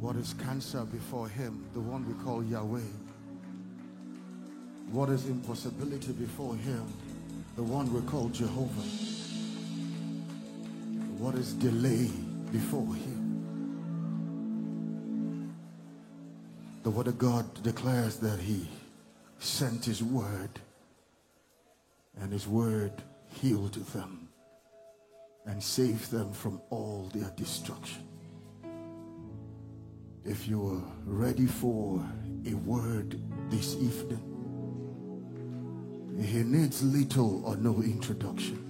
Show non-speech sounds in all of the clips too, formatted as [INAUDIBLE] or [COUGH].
What is cancer before him? The one we call Yahweh. What is impossibility before him? The one we call Jehovah. What is delay before him? The word of God declares that he sent his word and his word healed them and saved them from all their destruction. If you are ready for a word this evening, he needs little or no introduction.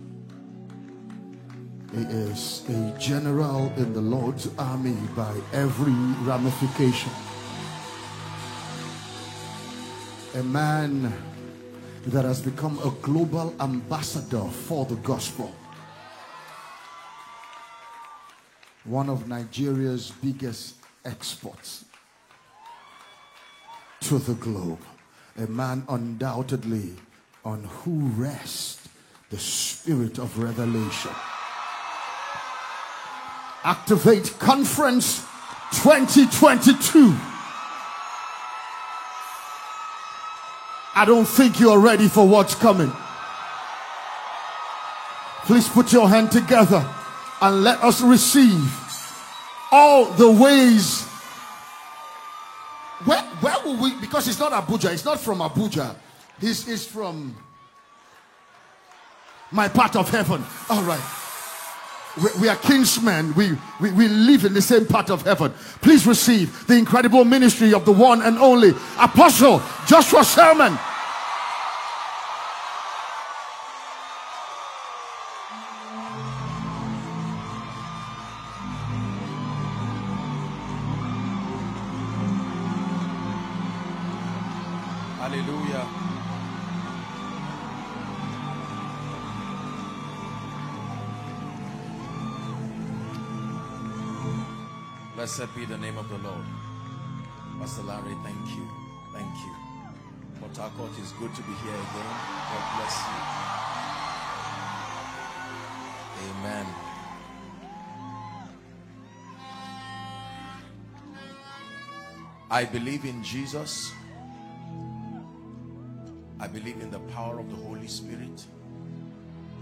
He is a general in the Lord's army by every ramification. A man that has become a global ambassador for the gospel. One of Nigeria's biggest exports to the globe. A man undoubtedly on who rests the spirit of revelation. Activate Conference 2022. I don't think you're ready for what's coming. Please put your hand together and let us receive all the ways. Where, where will we? Because it's not Abuja, it's not from Abuja. He's, is from my part of heaven. All right. We, we are kingsmen. We, we, we live in the same part of heaven. Please receive the incredible ministry of the one and only Apostle Joshua Selman. Blessed be the name of the Lord. Pastor Larry, thank you. Thank you. Port Harcourt is good to be here again. God bless you. Amen. I believe in Jesus. I believe in the power of the Holy Spirit.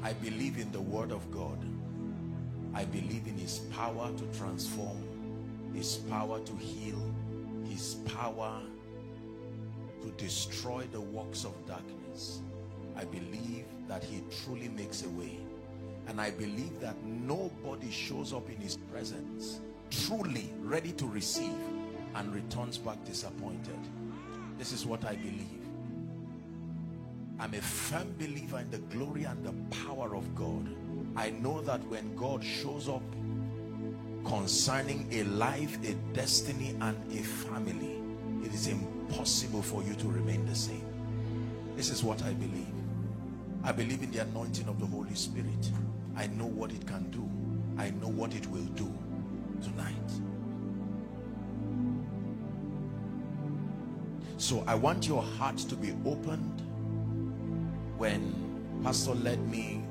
I believe in the Word of God. I believe in His power to transform, His power to heal, His power to destroy the works of darkness. I believe that He truly makes a way. And I believe that nobody shows up in His presence truly ready to receive and returns back disappointed. This is what I believe. I'm a firm believer in the glory and the power of God. I know that when God shows up concerning a life, a destiny, and a family, it is impossible for you to remain the same. This is what I believe. I believe in the anointing of the Holy Spirit. I know what it can do. I know what it will do tonight. So I want your heart to be opened when pastor led me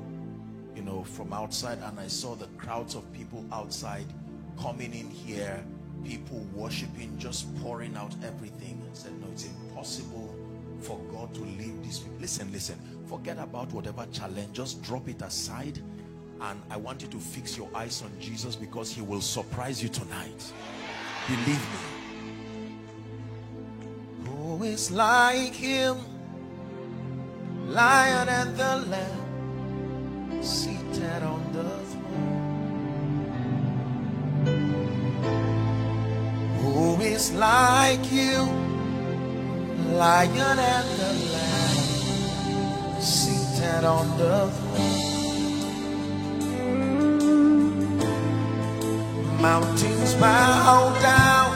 you know from outside and i saw the crowds of people outside coming in here people worshiping just pouring out everything. I said no it's impossible for god to leave these people. Listen listen. Forget about whatever challenge. Just drop it aside and i want you to fix your eyes on jesus because he will surprise you tonight. Believe me. Who is like him? Lion and the lamb. Seated is like you, lion and the lamb seated on the throne. Mountains bow down,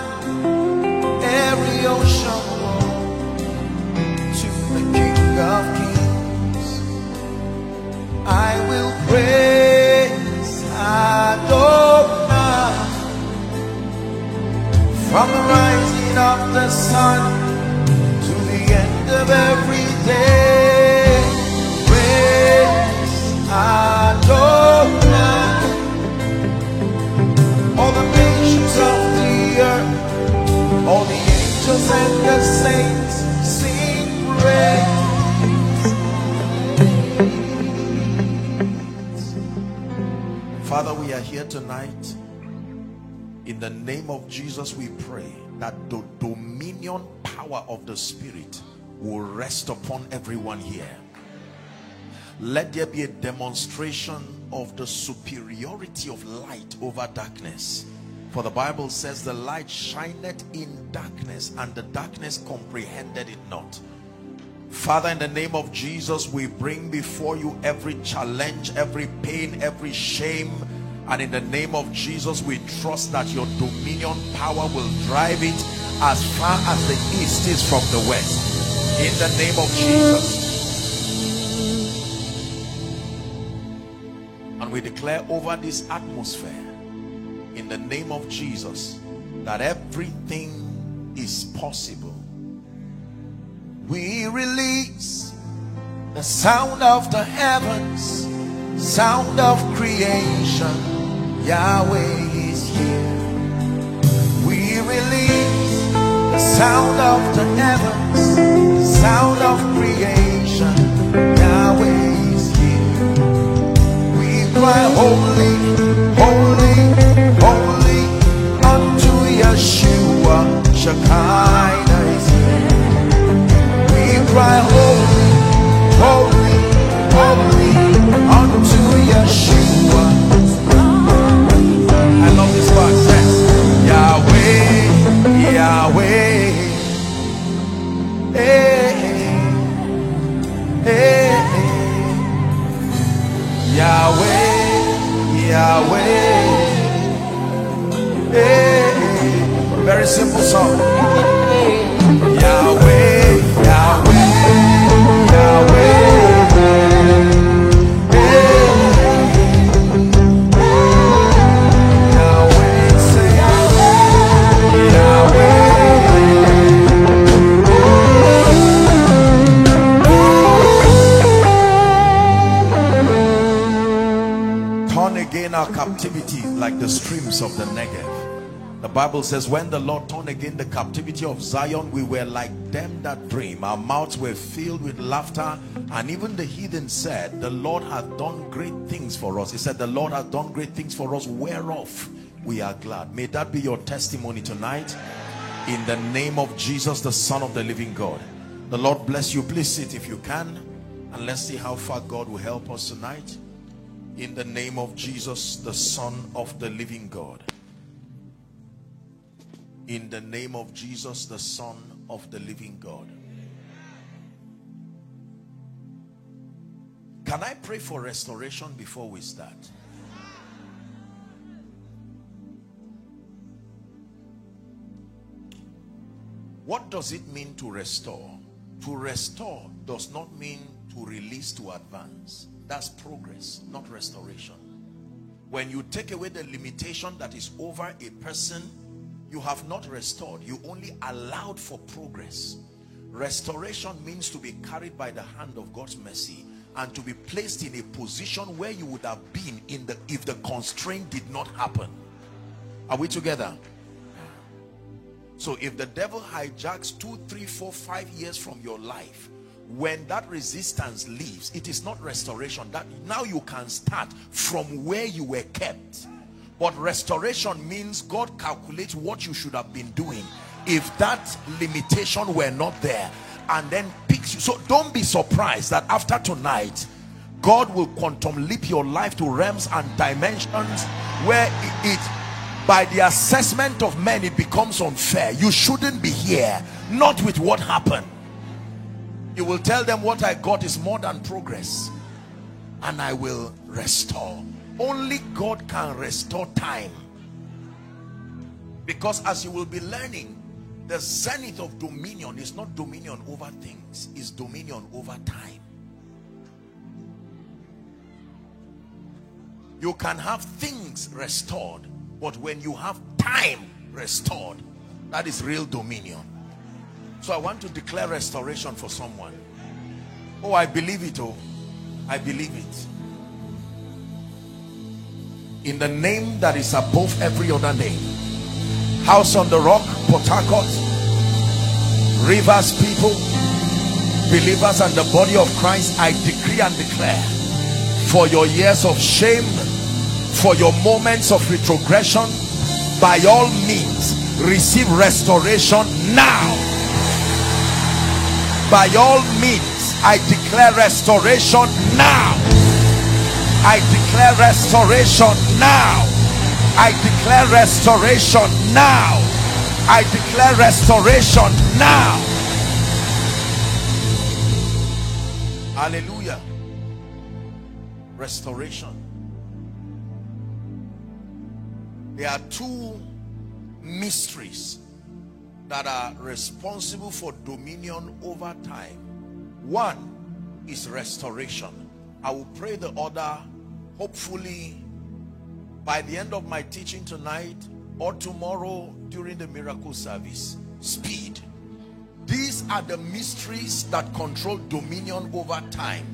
every ocean roll to the King of Kings. I will praise from the rising of the sun to the end of every day. Praise Adonai. All the nations of the earth all the angels and the saints sing praise. Father, we are here tonight. The name of Jesus, we pray that the dominion power of the Spirit will rest upon everyone here. Let there be a demonstration of the superiority of light over darkness. For the Bible says the light shineth in darkness and the darkness comprehended it not. Father, in the name of Jesus, we bring before you every challenge, every pain, every shame. And in the name of Jesus, we trust that your dominion power will drive it as far as the east is from the west. In the name of Jesus. And we declare over this atmosphere, in the name of Jesus, that everything is possible we release the sound of the heavens, sound of creation. Yahweh is here. We release the sound of the heavens, the sound of creation. Yahweh is here. We cry, Holy, holy, holy, unto Yeshua Shekinah is here cry holy, holy, holy unto Yeshua. Very simple song. Yahweh, Yahweh. our captivity like the streams of the Negev. The Bible says when the Lord turned again the captivity of Zion, we were like them that dream. Our mouths were filled with laughter and even the heathen said, the Lord hath done great things for us. He said, the Lord hath done great things for us, whereof we are glad. May that be your testimony tonight in the name of Jesus, the Son of the living God. The Lord bless you. Please sit if you can and let's see how far God will help us tonight in the name of Jesus, the Son of the living God. In the name of Jesus, the Son of the living God. Can I pray for restoration before we start? What does it mean to restore? To restore does not mean to release to advance. That's progress, not restoration. When you take away the limitation that is over a person, you have not restored. You only allowed for progress. Restoration means to be carried by the hand of God's mercy and to be placed in a position where you would have been in the if the constraint did not happen. Are we together? So if the devil hijacks two, three, four, five years from your life, when that resistance leaves it is not restoration that now you can start from where you were kept but restoration means God calculates what you should have been doing if that limitation were not there and then picks you. So don't be surprised that after tonight God will quantum leap your life to realms and dimensions where it, it by the assessment of men it becomes unfair. You shouldn't be here not with what happened. You will tell them what I got is more than progress and I will restore only God can restore time because as you will be learning the zenith of dominion is not dominion over things is dominion over time you can have things restored but when you have time restored that is real dominion so I want to declare restoration for someone. Oh, I believe it. Oh, I believe it. In the name that is above every other name. House on the Rock, Port. Rivers people, believers and the body of Christ, I decree and declare for your years of shame, for your moments of retrogression, by all means, receive restoration now. By all means, I declare restoration now. I declare restoration now. I declare restoration now. I declare restoration now. Hallelujah. Restoration. There are two mysteries that are responsible for dominion over time. One is restoration. I will pray the other, hopefully, by the end of my teaching tonight or tomorrow during the miracle service. Speed. These are the mysteries that control dominion over time,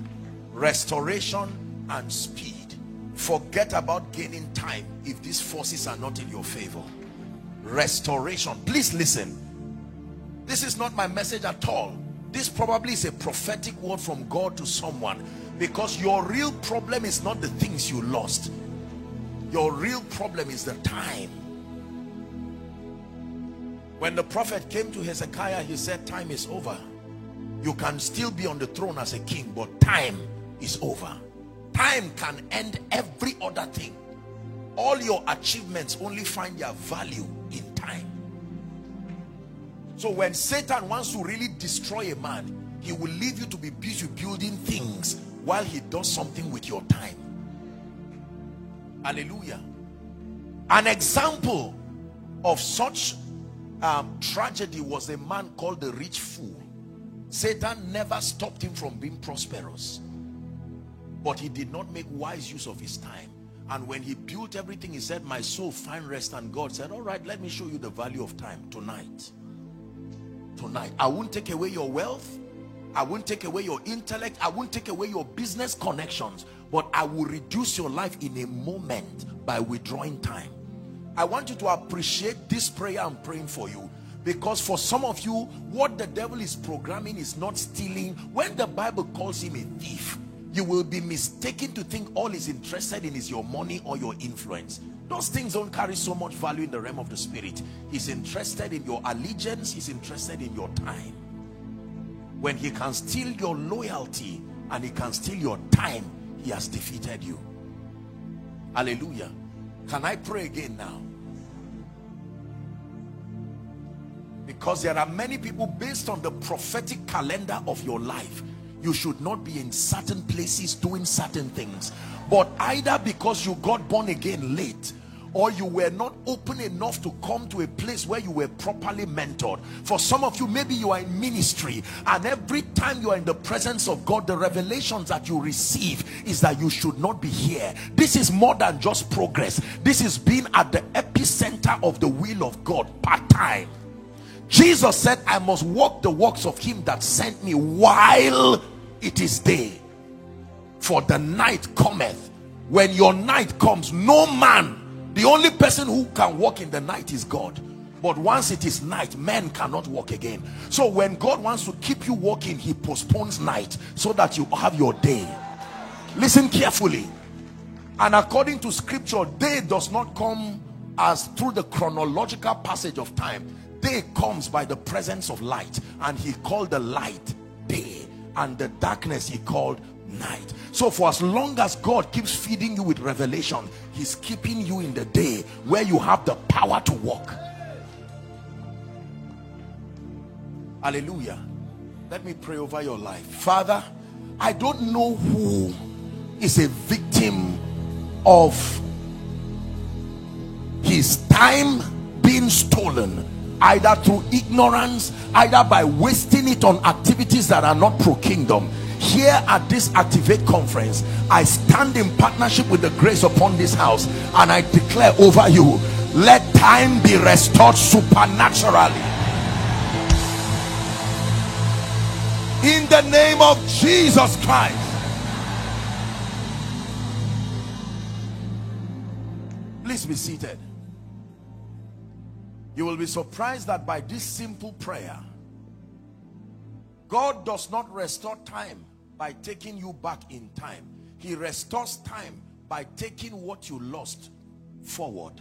restoration, and speed. Forget about gaining time if these forces are not in your favor. Restoration. Please listen. This is not my message at all. This probably is a prophetic word from God to someone because your real problem is not the things you lost. Your real problem is the time. When the prophet came to Hezekiah, he said, time is over. You can still be on the throne as a king, but time is over. Time can end every other thing. All your achievements only find their value in time. So when Satan wants to really destroy a man, he will leave you to be busy building things while he does something with your time. Hallelujah. An example of such um, tragedy was a man called the rich fool. Satan never stopped him from being prosperous. But he did not make wise use of his time. And when he built everything, he said, my soul find rest. And God said, all right, let me show you the value of time tonight. Tonight. I won't take away your wealth. I won't take away your intellect. I won't take away your business connections. But I will reduce your life in a moment by withdrawing time. I want you to appreciate this prayer I'm praying for you. Because for some of you, what the devil is programming is not stealing. When the Bible calls him a thief, you will be mistaken to think all he's interested in is your money or your influence. Those things don't carry so much value in the realm of the spirit. He's interested in your allegiance. He's interested in your time. When he can steal your loyalty and he can steal your time, he has defeated you. Hallelujah. Can I pray again now? Because there are many people based on the prophetic calendar of your life you should not be in certain places doing certain things but either because you got born again late or you were not open enough to come to a place where you were properly mentored for some of you maybe you are in ministry and every time you are in the presence of God the revelations that you receive is that you should not be here this is more than just progress this is being at the epicenter of the will of God part-time Jesus said, I must walk the works of him that sent me while it is day. For the night cometh. When your night comes, no man, the only person who can walk in the night is God. But once it is night, men cannot walk again. So when God wants to keep you walking, he postpones night so that you have your day. Listen carefully. And according to scripture, day does not come as through the chronological passage of time day comes by the presence of light and he called the light day and the darkness he called night. So for as long as god keeps feeding you with revelation he's keeping you in the day where you have the power to walk. Hallelujah. Let me pray over your life. Father i don't know who is a victim of his time being stolen either through ignorance either by wasting it on activities that are not pro-kingdom here at this activate conference i stand in partnership with the grace upon this house and i declare over you let time be restored supernaturally. In the name of jesus christ. Please be seated. You will be surprised that by this simple prayer God does not restore time by taking you back in time. He restores time by taking what you lost forward.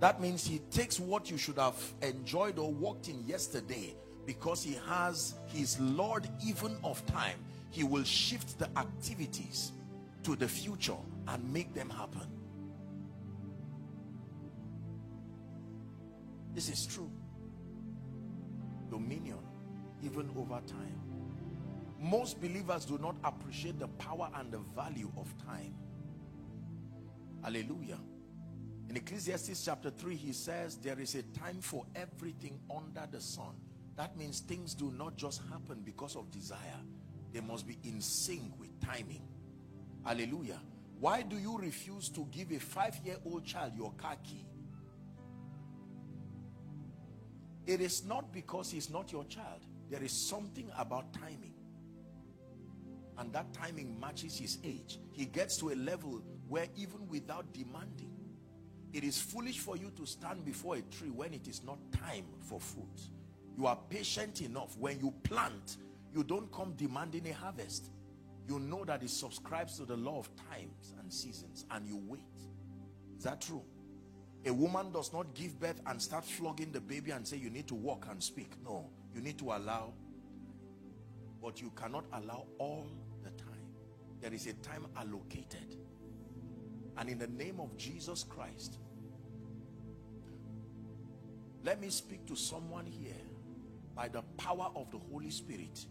That means he takes what you should have enjoyed or walked in yesterday because he has his Lord even of time. He will shift the activities to the future and make them happen. This is true. Dominion, even over time. Most believers do not appreciate the power and the value of time. Hallelujah. In Ecclesiastes chapter 3, he says, There is a time for everything under the sun. That means things do not just happen because of desire, they must be in sync with timing. Hallelujah. Why do you refuse to give a five year old child your car key? It is not because he's not your child. There is something about timing. And that timing matches his age. He gets to a level where even without demanding, it is foolish for you to stand before a tree when it is not time for fruit. You are patient enough. When you plant, you don't come demanding a harvest. You know that it subscribes to the law of times and seasons and you wait. Is that true? A woman does not give birth and start flogging the baby and say you need to walk and speak. No, you need to allow. But you cannot allow all the time. There is a time allocated. And in the name of Jesus Christ, let me speak to someone here by the power of the Holy Spirit.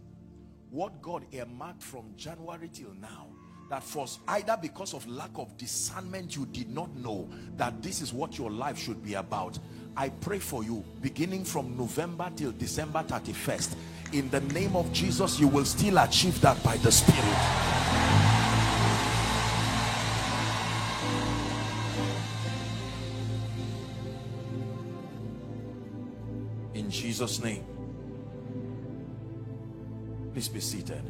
What God earmarked from January till now that for either because of lack of discernment you did not know that this is what your life should be about. I pray for you beginning from November till December 31st in the name of Jesus you will still achieve that by the Spirit. In Jesus name please be seated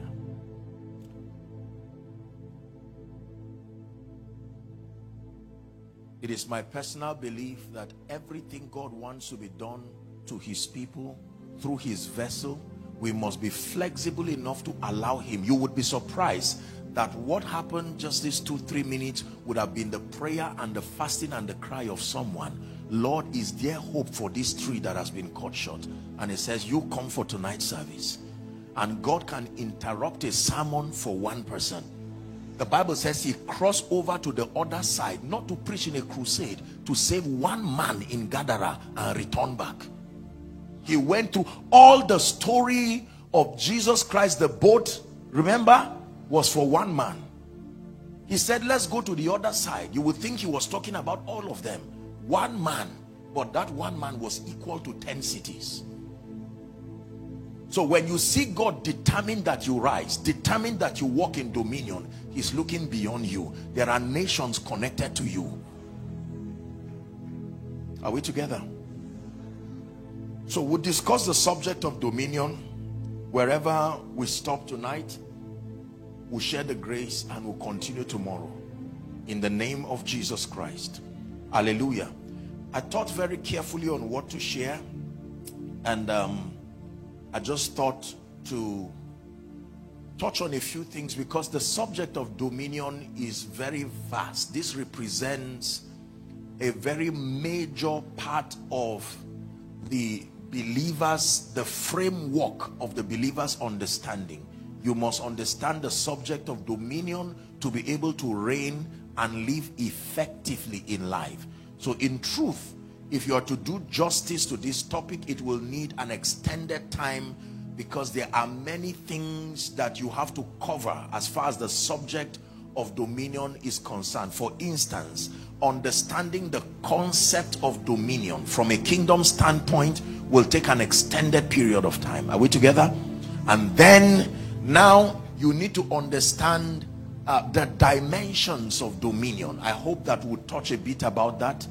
It is my personal belief that everything God wants to be done to his people through his vessel, we must be flexible enough to allow him. You would be surprised that what happened just these two, three minutes would have been the prayer and the fasting and the cry of someone. Lord, is there hope for this tree that has been cut short? And he says, you come for tonight's service. And God can interrupt a sermon for one person the Bible says he crossed over to the other side, not to preach in a crusade, to save one man in Gadara and return back. He went through all the story of Jesus Christ. The boat, remember, was for one man. He said, let's go to the other side. You would think he was talking about all of them. One man, but that one man was equal to 10 cities. So when you see God determine that you rise, determine that you walk in dominion, he's looking beyond you. There are nations connected to you. Are we together? So we'll discuss the subject of dominion wherever we stop tonight. We'll share the grace and we'll continue tomorrow. In the name of Jesus Christ. Hallelujah. I thought very carefully on what to share and um, I just thought to touch on a few things because the subject of dominion is very vast. This represents a very major part of the believers, the framework of the believer's understanding. You must understand the subject of dominion to be able to reign and live effectively in life. So in truth, if you are to do justice to this topic it will need an extended time because there are many things that you have to cover as far as the subject of dominion is concerned. For instance understanding the concept of dominion from a kingdom standpoint will take an extended period of time. Are we together? And then now you need to understand uh, the dimensions of dominion. I hope that we'll touch a bit about that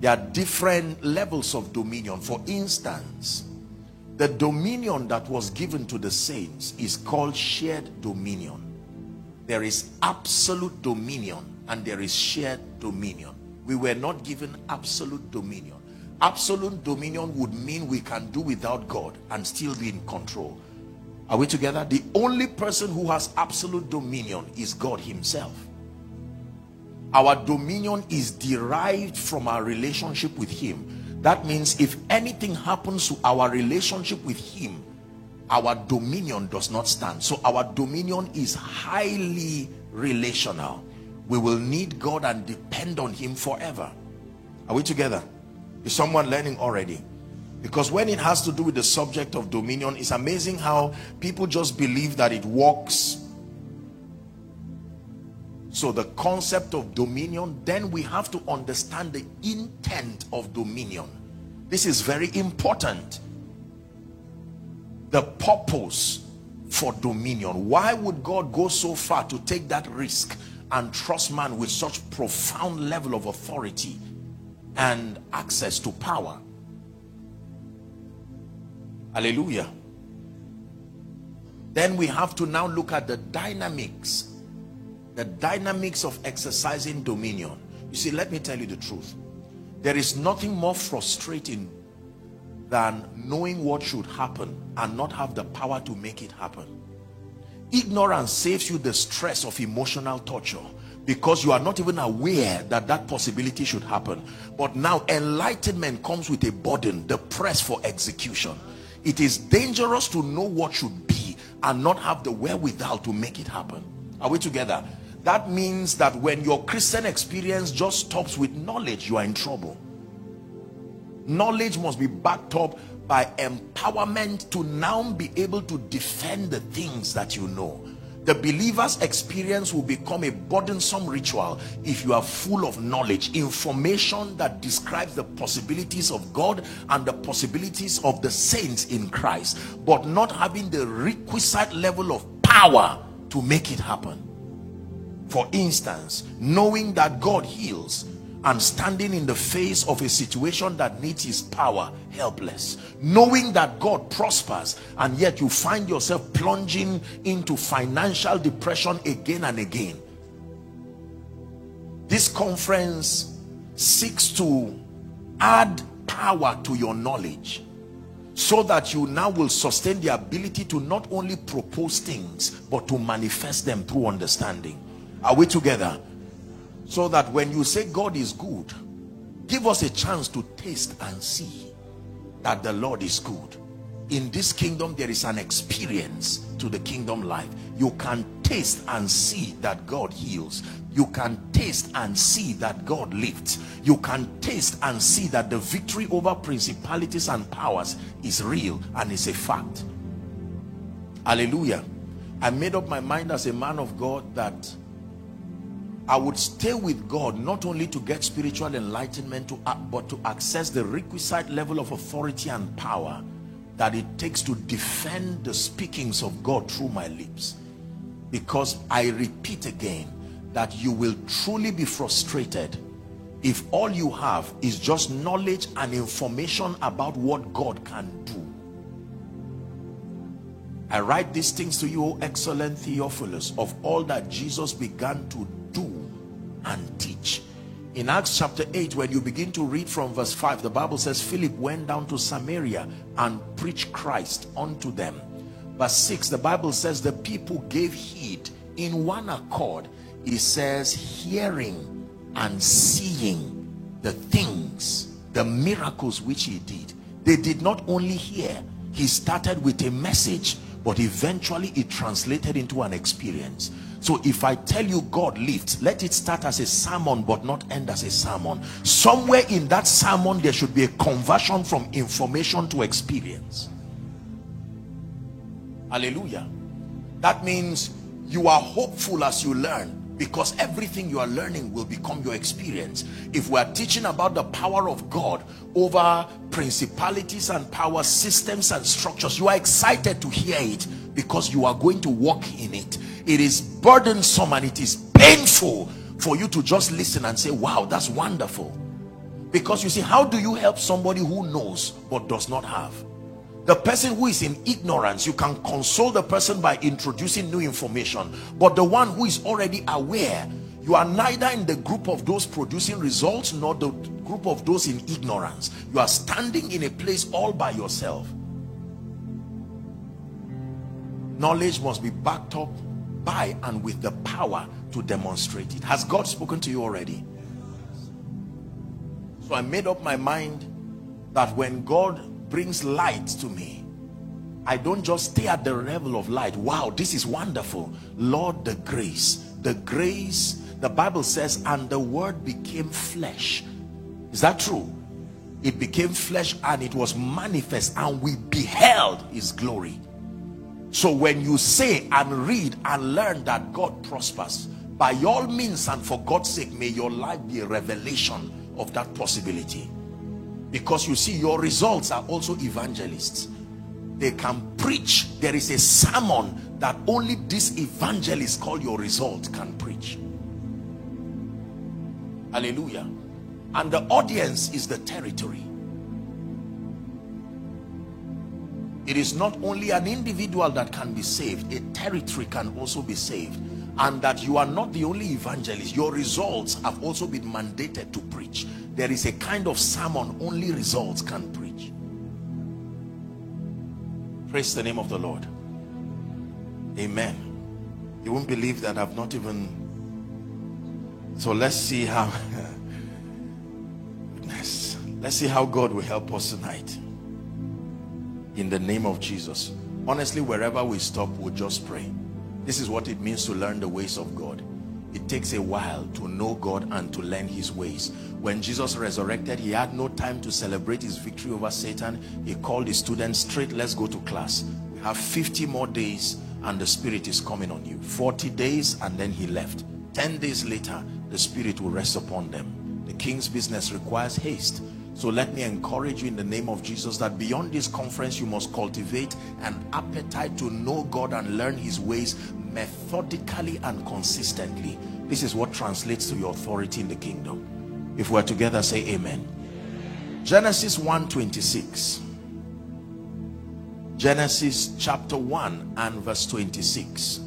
there are different levels of dominion. For instance, the dominion that was given to the saints is called shared dominion. There is absolute dominion and there is shared dominion. We were not given absolute dominion. absolute dominion would mean we can do without God and still be in control. Are we together? The only person who has absolute dominion is God himself. Our dominion is derived from our relationship with him. That means if anything happens to our relationship with him, our dominion does not stand. So our dominion is highly relational. We will need God and depend on him forever. Are we together? Is someone learning already? Because when it has to do with the subject of dominion, it's amazing how people just believe that it works. So the concept of dominion, then we have to understand the intent of dominion. This is very important. The purpose for dominion. Why would God go so far to take that risk and trust man with such profound level of authority and access to power? Hallelujah. Then we have to now look at the dynamics. The dynamics of exercising dominion. You see, let me tell you the truth. There is nothing more frustrating than knowing what should happen and not have the power to make it happen. Ignorance saves you the stress of emotional torture because you are not even aware that that possibility should happen. But now enlightenment comes with a burden, the press for execution it is dangerous to know what should be and not have the wherewithal to make it happen are we together that means that when your christian experience just stops with knowledge you are in trouble. Knowledge must be backed up by empowerment to now be able to defend the things that you know. The believer's experience will become a burdensome ritual if you are full of knowledge information that describes the possibilities of God and the possibilities of the saints in Christ but not having the requisite level of power to make it happen for instance knowing that God heals and standing in the face of a situation that needs his power helpless. Knowing that God prospers and yet you find yourself plunging into financial depression again and again. This conference seeks to add power to your knowledge so that you now will sustain the ability to not only propose things but to manifest them through understanding are we together? So that when you say God is good give us a chance to taste and see that the Lord is good. In this kingdom there is an experience to the kingdom life. You can taste and see that God heals. You can taste and see that God lifts. You can taste and see that the victory over principalities and powers is real and is a fact. Hallelujah. I made up my mind as a man of God that I would stay with God not only to get spiritual enlightenment to but to access the requisite level of authority and power that it takes to defend the speakings of God through my lips. Because I repeat again that you will truly be frustrated if all you have is just knowledge and information about what God can do. I write these things to you, O excellent Theophilus, of all that Jesus began to and teach. In acts chapter 8 when you begin to read from verse 5 the bible says philip went down to samaria and preached christ unto them. Verse 6 the bible says the people gave heed in one accord. It says hearing and seeing the things the miracles which he did. They did not only hear he started with a message but eventually it translated into an experience so if I tell you God lifts, let it start as a sermon but not end as a sermon. Somewhere in that sermon, there should be a conversion from information to experience. Hallelujah. That means you are hopeful as you learn because everything you are learning will become your experience if we are teaching about the power of God over principalities and power systems and structures you are excited to hear it because you are going to walk in it it is burdensome and it is painful for you to just listen and say wow that's wonderful because you see how do you help somebody who knows but does not have the person who is in ignorance you can console the person by introducing new information but the one who is already aware You are neither in the group of those producing results nor the group of those in ignorance. You are standing in a place all by yourself. Knowledge must be backed up by and with the power to demonstrate it. Has God spoken to you already? So I made up my mind that when God brings light to me, I don't just stay at the level of light. Wow, this is wonderful. Lord, the grace, the grace, the Bible says, and the word became flesh. Is that true? It became flesh and it was manifest and we beheld his glory. So when you say and read and learn that God prospers, by all means and for God's sake, may your life be a revelation of that possibility. Because you see, your results are also evangelists. They can preach. There is a sermon that only this evangelist called your result can preach. Hallelujah. And the audience is the territory. It is not only an individual that can be saved, a territory can also be saved. And that you are not the only evangelist. Your results have also been mandated to preach. There is a kind of sermon only results can preach. Praise the name of the lord. Amen. You won't believe that i've not even so let's see how [LAUGHS] goodness. Let's see how god will help us tonight in the name of jesus honestly wherever we stop we'll just pray this is what it means to learn the ways of God. It takes a while to know God and to learn his ways. When Jesus resurrected, he had no time to celebrate his victory over Satan. He called his students straight, let's go to class. We have 50 more days and the spirit is coming on you. 40 days and then he left. 10 days later, the spirit will rest upon them. The king's business requires haste. So let me encourage you in the name of Jesus that beyond this conference, you must cultivate an appetite to know God and learn his ways methodically and consistently. This is what translates to your authority in the kingdom. If we're together, say amen. Genesis 1:26. Genesis chapter 1 and verse 26.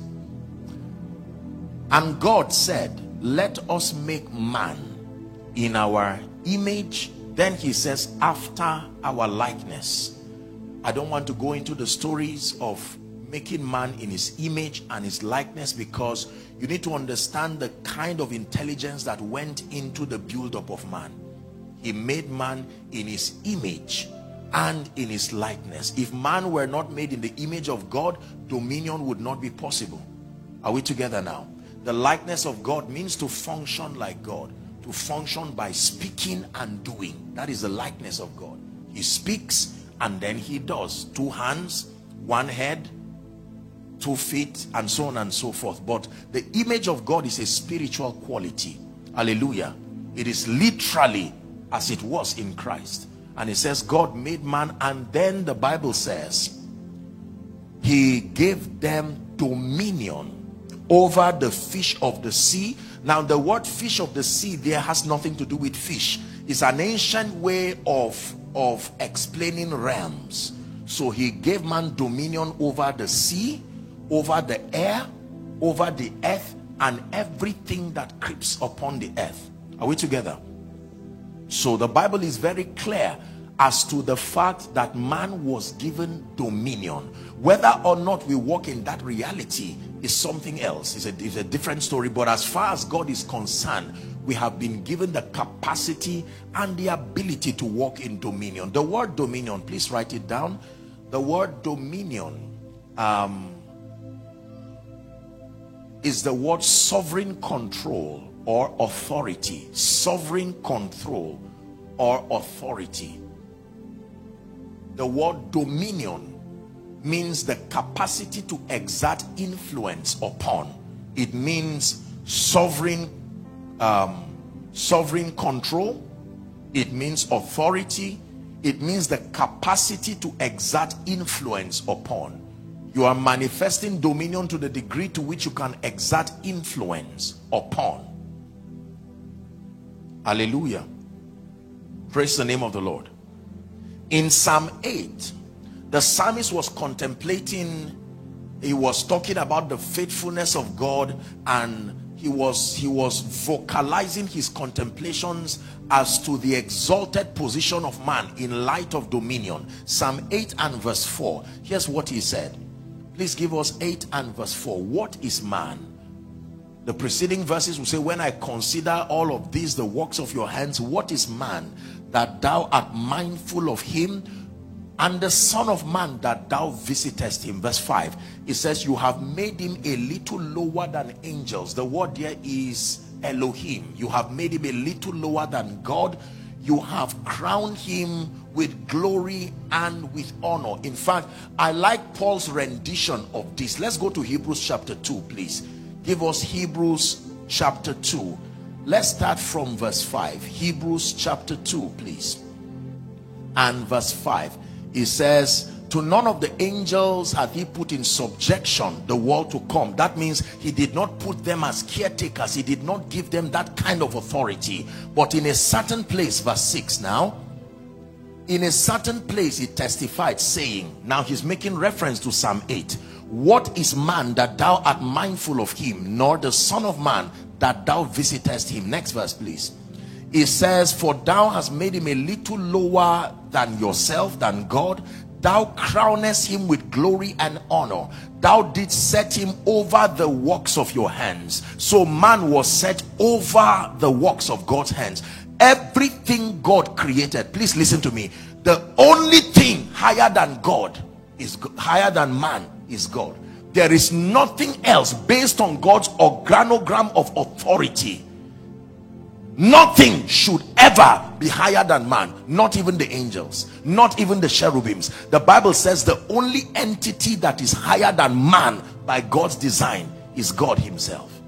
And God said, Let us make man in our image then he says, after our likeness. I don't want to go into the stories of making man in his image and his likeness because you need to understand the kind of intelligence that went into the build-up of man. He made man in his image and in his likeness. If man were not made in the image of God, dominion would not be possible. Are we together now? The likeness of God means to function like God to function by speaking and doing. That is the likeness of God. He speaks and then he does. Two hands, one head, two feet, and so on and so forth. But the image of God is a spiritual quality. Hallelujah. It is literally as it was in Christ. And it says God made man and then the Bible says he gave them dominion over the fish of the sea now the word fish of the sea there has nothing to do with fish. It's an ancient way of, of explaining realms. So he gave man dominion over the sea, over the air, over the earth, and everything that creeps upon the earth. Are we together? So the Bible is very clear as to the fact that man was given dominion. Whether or not we walk in that reality is something else. It's a, a different story. But as far as God is concerned, we have been given the capacity and the ability to walk in dominion. The word dominion, please write it down. The word dominion um, is the word sovereign control or authority. Sovereign control or authority. The word dominion means the capacity to exert influence upon. It means sovereign um, sovereign control. It means authority. It means the capacity to exert influence upon. You are manifesting dominion to the degree to which you can exert influence upon. Hallelujah. Praise the name of the lord in psalm 8 the psalmist was contemplating he was talking about the faithfulness of God and he was he was vocalizing his contemplations as to the exalted position of man in light of dominion. Psalm 8 and verse 4 here's what he said. Please give us 8 and verse 4 what is man? The preceding verses will say when i consider all of these the works of your hands what is man that thou art mindful of him and the son of man that thou visitest him. Verse 5 it says you have made him a little lower than angels. The word there is elohim. You have made him a little lower than god. You have crowned him with glory and with honor. In fact i like paul's rendition of this. Let's go to hebrews chapter 2 please. Give us hebrews chapter 2 let's start from verse 5 hebrews chapter 2 please. And verse 5 he says to none of the angels hath he put in subjection the world to come. That means he did not put them as caretakers. He did not give them that kind of authority. But in a certain place verse 6 now in a certain place he testified saying now he's making reference to psalm 8 what is man that thou art mindful of him nor the son of man that thou visitest him. Next verse please. It says for thou hast made him a little lower than yourself than god. Thou crownest him with glory and honor. Thou didst set him over the works of your hands. So man was set over the works of god's hands. Everything god created please listen to me. The only thing higher than god is higher than man is god there is nothing else based on god's organogram of authority. Nothing should ever be higher than man not even the angels not even the cherubims. The bible says the only entity that is higher than man by god's design is god himself.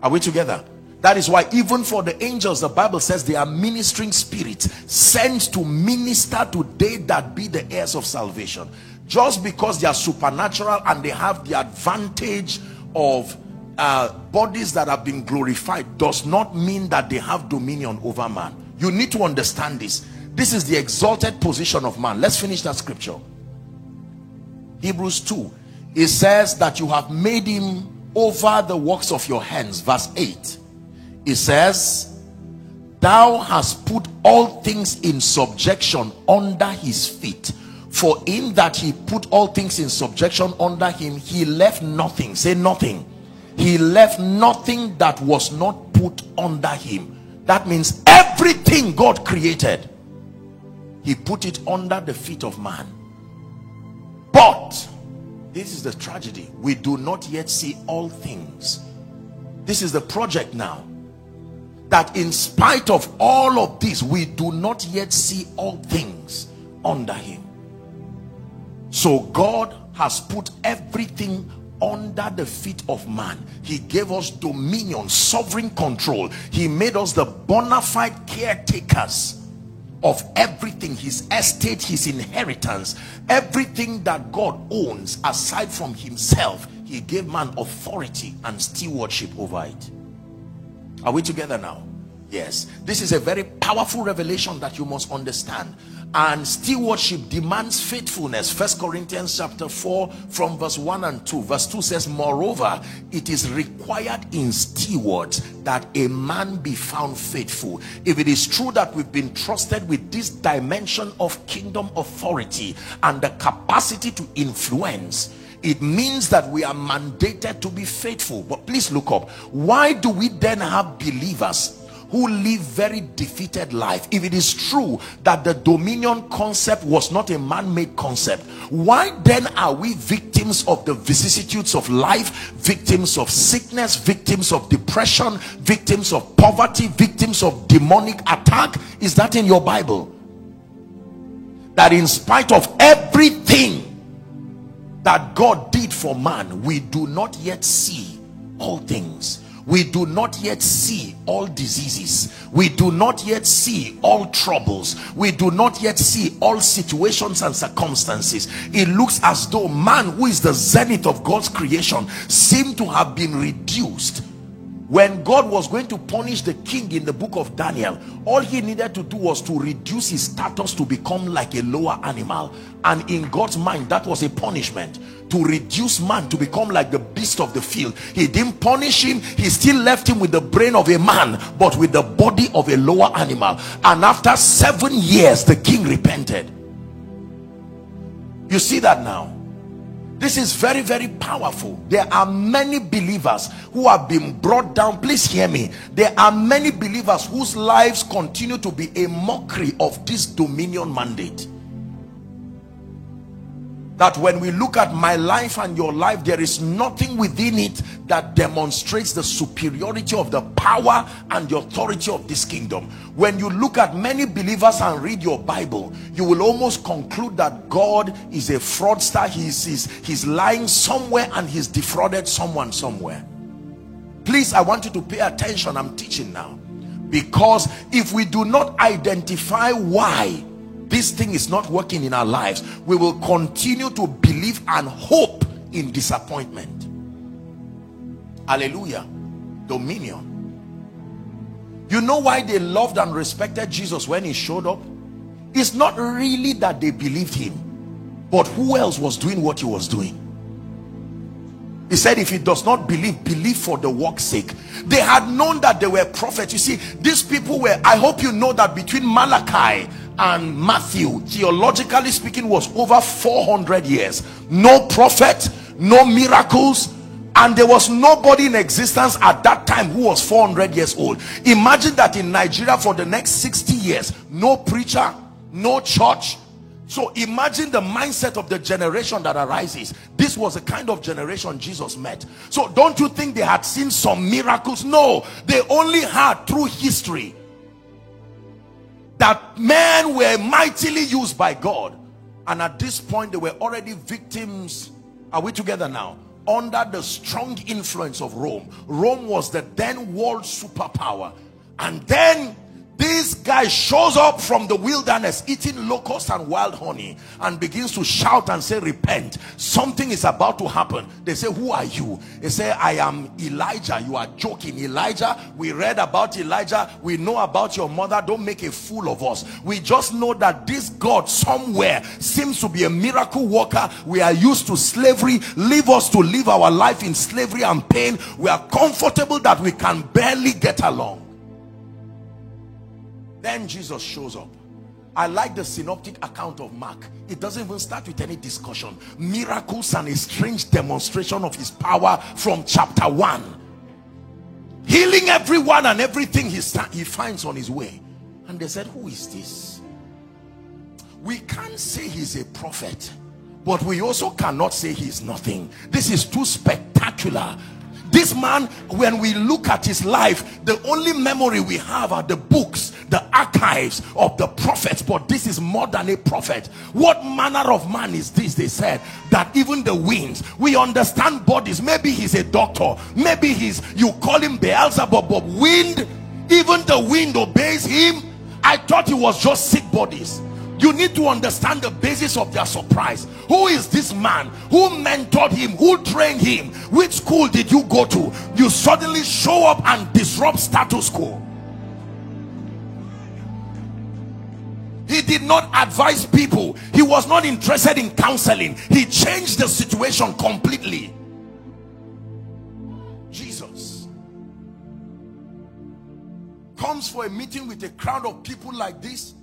Are we together? That is why even for the angels the bible says they are ministering spirits sent to minister to they that be the heirs of salvation just because they are supernatural and they have the advantage of uh, bodies that have been glorified does not mean that they have dominion over man. You need to understand this. This is the exalted position of man. Let's finish that scripture. Hebrews 2 it says that you have made him over the works of your hands. Verse 8 it says thou hast put all things in subjection under his feet for in that he put all things in subjection under him he left nothing. Say nothing. He left nothing that was not put under him. That means everything god created he put it under the feet of man. But this is the tragedy. We do not yet see all things. This is the project now. That in spite of all of this we do not yet see all things under him so god has put everything under the feet of man. He gave us dominion sovereign control. He made us the bona fide caretakers of everything his estate his inheritance. Everything that god owns aside from himself he gave man authority and stewardship over it. Are we together now? Yes. This is a very powerful revelation that you must understand and stewardship demands faithfulness. First corinthians chapter 4 from verse 1 and 2 verse 2 says moreover it is required in stewards that a man be found faithful. If it is true that we've been trusted with this dimension of kingdom authority and the capacity to influence it means that we are mandated to be faithful. But please look up. Why do we then have believers who live very defeated life. If it is true that the dominion concept was not a man-made concept why then are we victims of the vicissitudes of life victims of sickness victims of depression victims of poverty victims of demonic attack? Is that in your bible? That in spite of everything that god did for man we do not yet see all things we do not yet see all diseases. We do not yet see all troubles. We do not yet see all situations and circumstances. It looks as though man who is the zenith of god's creation seem to have been reduced when God was going to punish the king in the book of Daniel all he needed to do was to reduce his status to become like a lower animal. And in God's mind that was a punishment. To reduce man to become like the beast of the field. He didn't punish him. He still left him with the brain of a man but with the body of a lower animal. And after seven years the king repented. You see that now this is very very powerful. There are many believers who have been brought down. Please hear me. There are many believers whose lives continue to be a mockery of this dominion mandate that when we look at my life and your life there is nothing within it that demonstrates the superiority of the power and the authority of this kingdom. When you look at many believers and read your bible you will almost conclude that god is a fraudster. He's he's, he's lying somewhere and he's defrauded someone somewhere. Please i want you to pay attention. I'm teaching now. Because if we do not identify why this thing is not working in our lives we will continue to believe and hope in disappointment. Hallelujah. Dominion. You know why they loved and respected jesus when he showed up? It's not really that they believed him but who else was doing what he was doing? He said if he does not believe believe for the work's sake. They had known that they were prophets. You see these people were i hope you know that between malachi and Matthew theologically speaking was over 400 years. No prophet no miracles and there was nobody in existence at that time who was 400 years old. Imagine that in Nigeria for the next 60 years no preacher no church. So imagine the mindset of the generation that arises. This was the kind of generation Jesus met. So don't you think they had seen some miracles? No they only had through history that men were mightily used by God. And at this point they were already victims. Are we together now? Under the strong influence of Rome. Rome was the then world superpower. And then this guy shows up from the wilderness eating locusts and wild honey and begins to shout and say repent. Something is about to happen. They say who are you? They say i am elijah. You are joking. Elijah we read about elijah. We know about your mother. Don't make a fool of us. We just know that this god somewhere seems to be a miracle worker. We are used to slavery. Leave us to live our life in slavery and pain. We are comfortable that we can barely get along then Jesus shows up. I like the synoptic account of Mark. It doesn't even start with any discussion. Miracles and a strange demonstration of his power from chapter 1. Healing everyone and everything he, he finds on his way. And they said, who is this? We can't say he's a prophet. But we also cannot say he's nothing. This is too spectacular this man when we look at his life the only memory we have are the books the archives of the prophets. But this is more than a prophet. What manner of man is this they said that even the winds we understand bodies. Maybe he's a doctor. Maybe he's you call him Beelzebub but wind even the wind obeys him. I thought he was just sick bodies you need to understand the basis of their surprise. Who is this man? Who mentored him? Who trained him? Which school did you go to? You suddenly show up and disrupt status quo. He did not advise people. He was not interested in counseling. He changed the situation completely. Jesus comes for a meeting with a crowd of people like this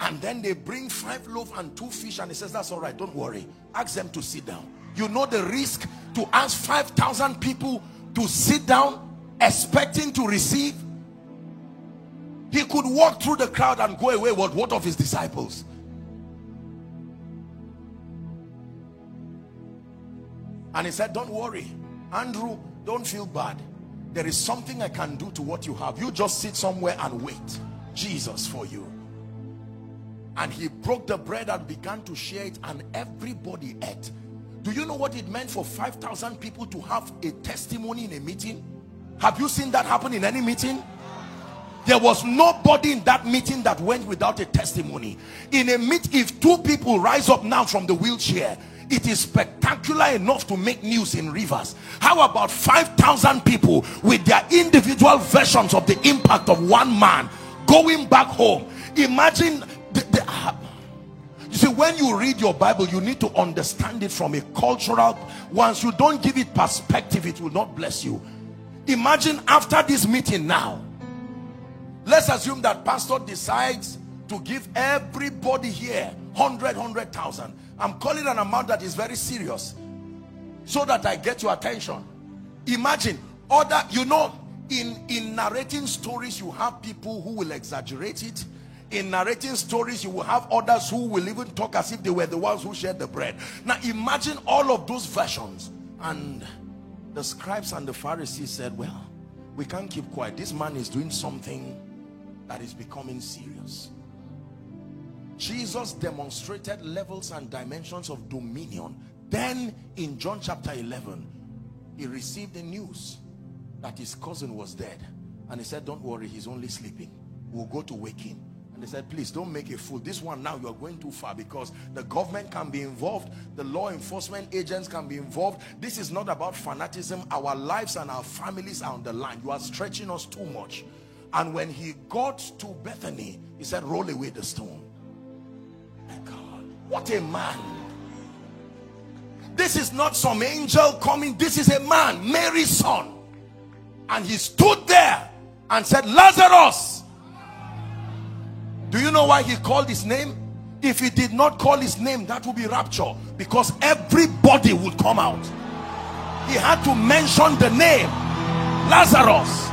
and then they bring five loaves and two fish and he says that's all right don't worry. Ask them to sit down. You know the risk to ask 5,000 people to sit down expecting to receive? He could walk through the crowd and go away. What what of his disciples? And he said don't worry. Andrew don't feel bad. There is something I can do to what you have. You just sit somewhere and wait. Jesus for you and he broke the bread and began to share it and everybody ate. Do you know what it meant for 5,000 people to have a testimony in a meeting? Have you seen that happen in any meeting? There was nobody in that meeting that went without a testimony. In a meet if two people rise up now from the wheelchair it is spectacular enough to make news in rivers. How about 5,000 people with their individual versions of the impact of one man going back home? Imagine uh, you see when you read your bible you need to understand it from a cultural once you don't give it perspective it will not bless you. Imagine after this meeting now let's assume that pastor decides to give everybody here 100 100,000 I'm calling an amount that is very serious so that I get your attention. Imagine other you know in in narrating stories you have people who will exaggerate it in narrating stories you will have others who will even talk as if they were the ones who shared the bread now imagine all of those versions and the scribes and the pharisees said well we can't keep quiet this man is doing something that is becoming serious Jesus demonstrated levels and dimensions of dominion. Then in John chapter 11, he received the news that his cousin was dead. And he said, don't worry, he's only sleeping. We'll go to wake him. They said, please don't make a fool. This one now you're going too far because the government can be involved. The law enforcement agents can be involved. This is not about fanaticism. Our lives and our families are on the line. You are stretching us too much. And when he got to Bethany, he said, roll away the stone. My God, what a man. This is not some angel coming. This is a man, Mary's son. And he stood there and said, Lazarus. Do you know why he called his name? If he did not call his name, that would be rapture. Because everybody would come out. He had to mention the name. Lazarus.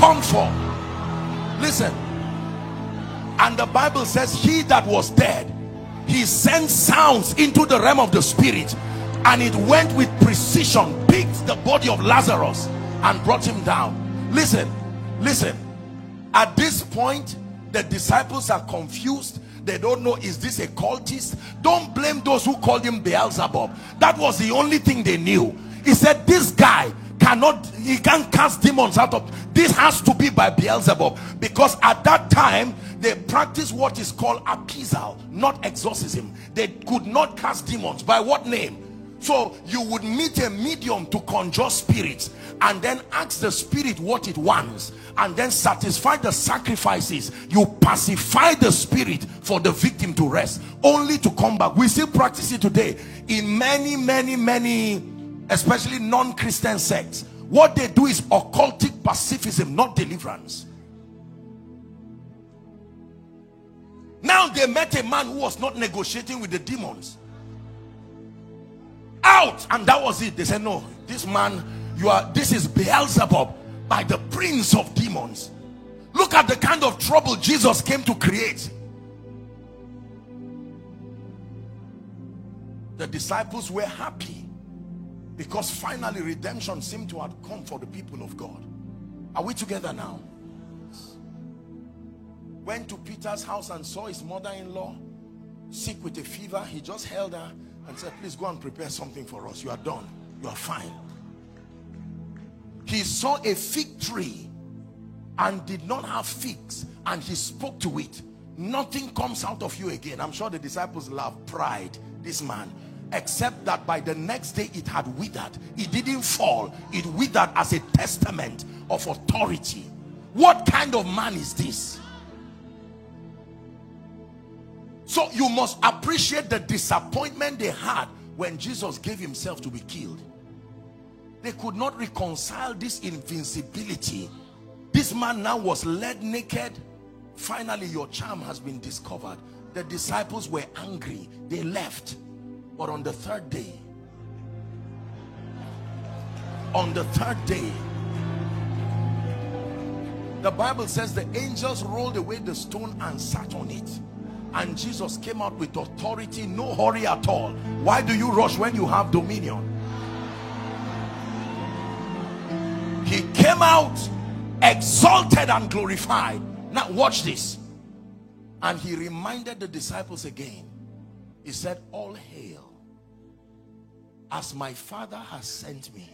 Come forth. Listen and the bible says he that was dead he sent sounds into the realm of the spirit and it went with precision picked the body of lazarus and brought him down listen listen at this point the disciples are confused. They don't know is this a cultist? Don't blame those who called him beelzebub. That was the only thing they knew. He said this guy cannot he can't cast demons out of this has to be by beelzebub. Because at that time they practice what is called appeasal not exorcism. They could not cast demons. By what name so you would meet a medium to conjure spirits and then ask the spirit what it wants and then satisfy the sacrifices. You pacify the spirit for the victim to rest only to come back. We still practice it today in many many many especially non-christian sects. What they do is occultic pacifism not deliverance. Now they met a man who was not negotiating with the demons. Out! And that was it. They said, no, this man, you are, this is Beelzebub by the prince of demons. Look at the kind of trouble Jesus came to create. The disciples were happy because finally redemption seemed to have come for the people of God. Are we together now? went to Peter's house and saw his mother-in-law sick with a fever. He just held her and said, please go and prepare something for us. You are done. You are fine. He saw a fig tree and did not have figs and he spoke to it. Nothing comes out of you again. I'm sure the disciples love pride. This man except that by the next day it had withered it didn't fall it withered as a testament of authority what kind of man is this so you must appreciate the disappointment they had when Jesus gave himself to be killed. They could not reconcile this invincibility. This man now was led naked. Finally, your charm has been discovered. The disciples were angry. They left. But on the third day, on the third day, the Bible says the angels rolled away the stone and sat on it and Jesus came out with authority no hurry at all. Why do you rush when you have dominion? He came out exalted and glorified. Now watch this. And he reminded the disciples again. He said all hail as my father has sent me.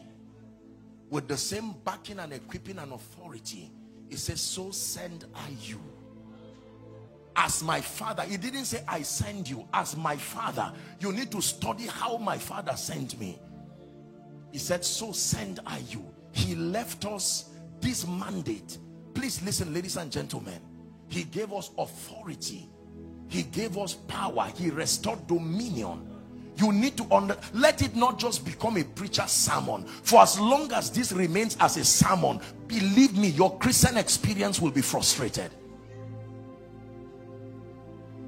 With the same backing and equipping and authority he says so send I you as my father. He didn't say, I send you as my father. You need to study how my father sent me. He said, so send I you. He left us this mandate. Please listen, ladies and gentlemen. He gave us authority. He gave us power. He restored dominion. You need to under let it not just become a preacher sermon. For as long as this remains as a sermon, believe me, your Christian experience will be frustrated.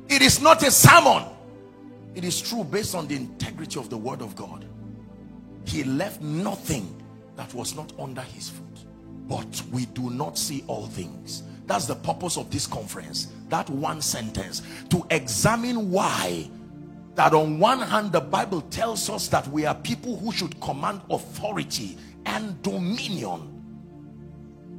It is not a sermon. It is true based on the integrity of the word of God. He left nothing that was not under his foot. But we do not see all things. That's the purpose of this conference. That one sentence. To examine why that on one hand the Bible tells us that we are people who should command authority and dominion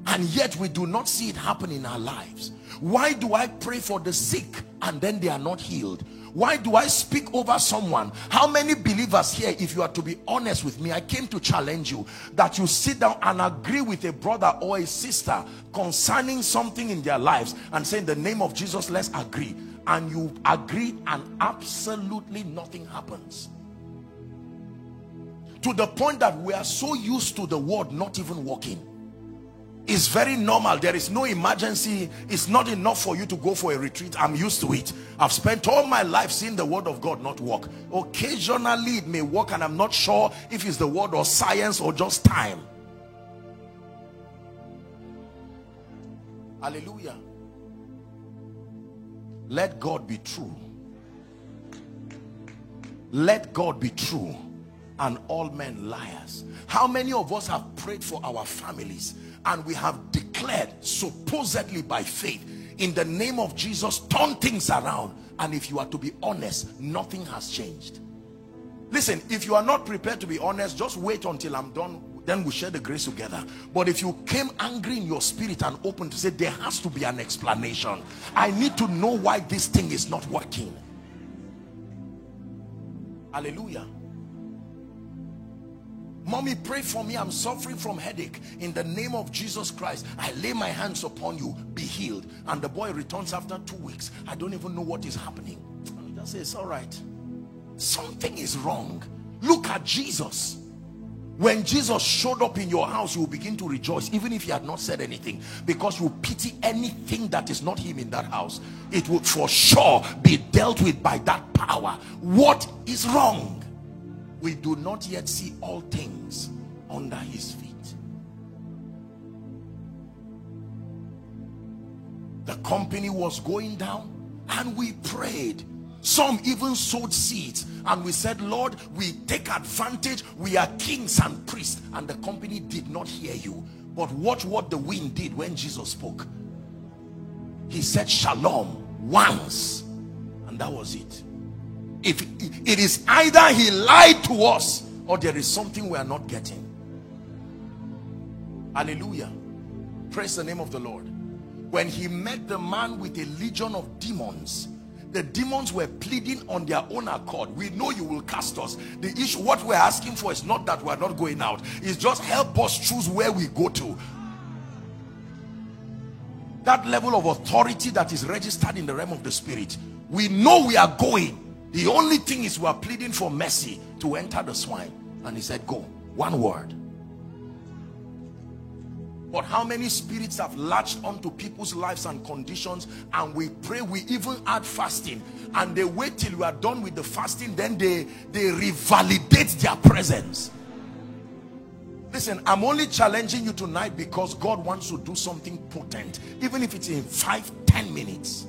and yet we do not see it happen in our lives. Why do I pray for the sick and then they are not healed? Why do I speak over someone? How many believers here if you are to be honest with me I came to challenge you that you sit down and agree with a brother or a sister concerning something in their lives and say in the name of Jesus let's agree. And you agree and absolutely nothing happens. To the point that we are so used to the word not even working it's very normal. There is no emergency. It's not enough for you to go for a retreat. I'm used to it. I've spent all my life seeing the word of god not work. Occasionally it may work and i'm not sure if it's the word or science or just time. Hallelujah. Let god be true. Let god be true and all men liars. How many of us have prayed for our families and we have declared supposedly by faith in the name of Jesus turn things around. And if you are to be honest nothing has changed. Listen if you are not prepared to be honest just wait until I'm done. Then we share the grace together. But if you came angry in your spirit and open to say there has to be an explanation. I need to know why this thing is not working. Hallelujah Mommy, pray for me. I'm suffering from headache. In the name of Jesus Christ, I lay my hands upon you. Be healed. And the boy returns after two weeks. I don't even know what is happening. And just say, it's all right. Something is wrong. Look at Jesus. When Jesus showed up in your house, you will begin to rejoice, even if he had not said anything, because you pity anything that is not him in that house. It would for sure be dealt with by that power. What is wrong? we do not yet see all things under his feet. The company was going down and we prayed. Some even sowed seeds and we said lord we take advantage. We are kings and priests. And the company did not hear you. But watch what the wind did when jesus spoke. He said shalom once and that was it. If it is either he lied to us or there is something we are not getting. Hallelujah. Praise the name of the lord. When he met the man with a legion of demons the demons were pleading on their own accord. We know you will cast us. The issue what we're asking for is not that we're not going out. It's just help us choose where we go to. That level of authority that is registered in the realm of the spirit we know we are going the only thing is we are pleading for mercy to enter the swine. And he said, go. One word. But how many spirits have latched onto people's lives and conditions and we pray, we even add fasting and they wait till we are done with the fasting, then they, they revalidate their presence. Listen, I'm only challenging you tonight because God wants to do something potent, even if it's in five, ten minutes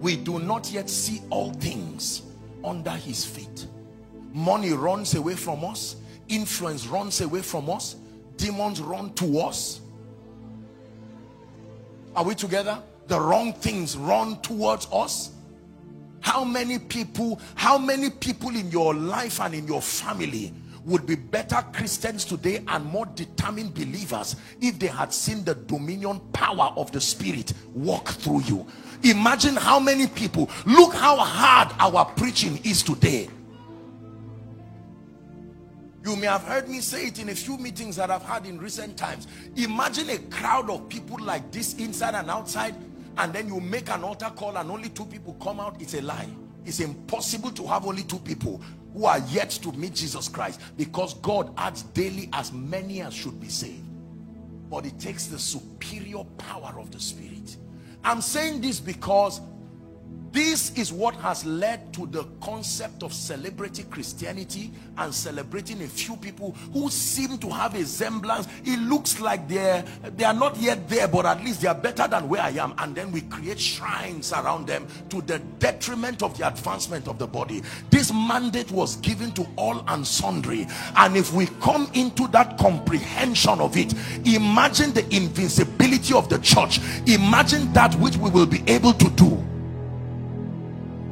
we do not yet see all things under his feet. Money runs away from us. Influence runs away from us. Demons run to us. Are we together? The wrong things run towards us. How many people how many people in your life and in your family would be better Christians today and more determined believers if they had seen the dominion power of the spirit walk through you imagine how many people look how hard our preaching is today you may have heard me say it in a few meetings that I've had in recent times imagine a crowd of people like this inside and outside and then you make an altar call and only two people come out, it's a lie. It's impossible to have only two people who are yet to meet Jesus Christ because God adds daily as many as should be saved. But it takes the superior power of the Spirit. I'm saying this because this is what has led to the concept of celebrity Christianity and celebrating a few people who seem to have a semblance. It looks like they're, they are not yet there, but at least they are better than where I am. And then we create shrines around them to the detriment of the advancement of the body. This mandate was given to all and sundry. And if we come into that comprehension of it, imagine the invincibility of the church. Imagine that which we will be able to do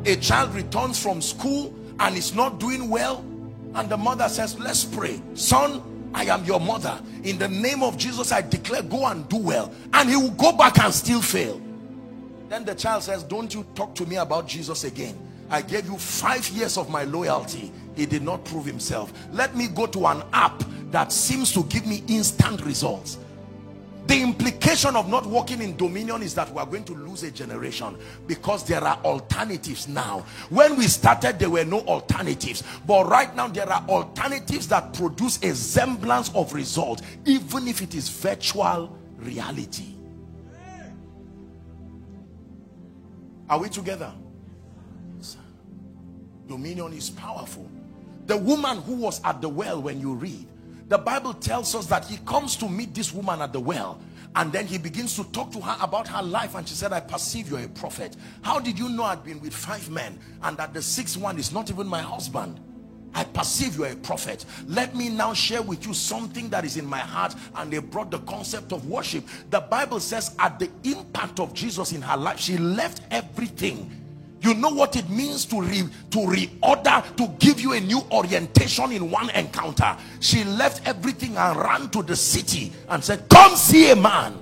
a child returns from school and is not doing well and the mother says let's pray. Son I am your mother. In the name of Jesus I declare go and do well. And he will go back and still fail. Then the child says don't you talk to me about Jesus again. I gave you five years of my loyalty. He did not prove himself. Let me go to an app that seems to give me instant results the implication of not walking in dominion is that we are going to lose a generation because there are alternatives now. When we started there were no alternatives. But right now there are alternatives that produce a semblance of result even if it is virtual reality. Are we together? Dominion is powerful. The woman who was at the well when you read the Bible tells us that he comes to meet this woman at the well and then he begins to talk to her about her life and she said I perceive you're a prophet. How did you know I'd been with five men and that the sixth one is not even my husband? I perceive you're a prophet. Let me now share with you something that is in my heart and they brought the concept of worship. The Bible says at the impact of Jesus in her life she left everything you know what it means to re to reorder to give you a new orientation in one encounter. She left everything and ran to the city and said come see a man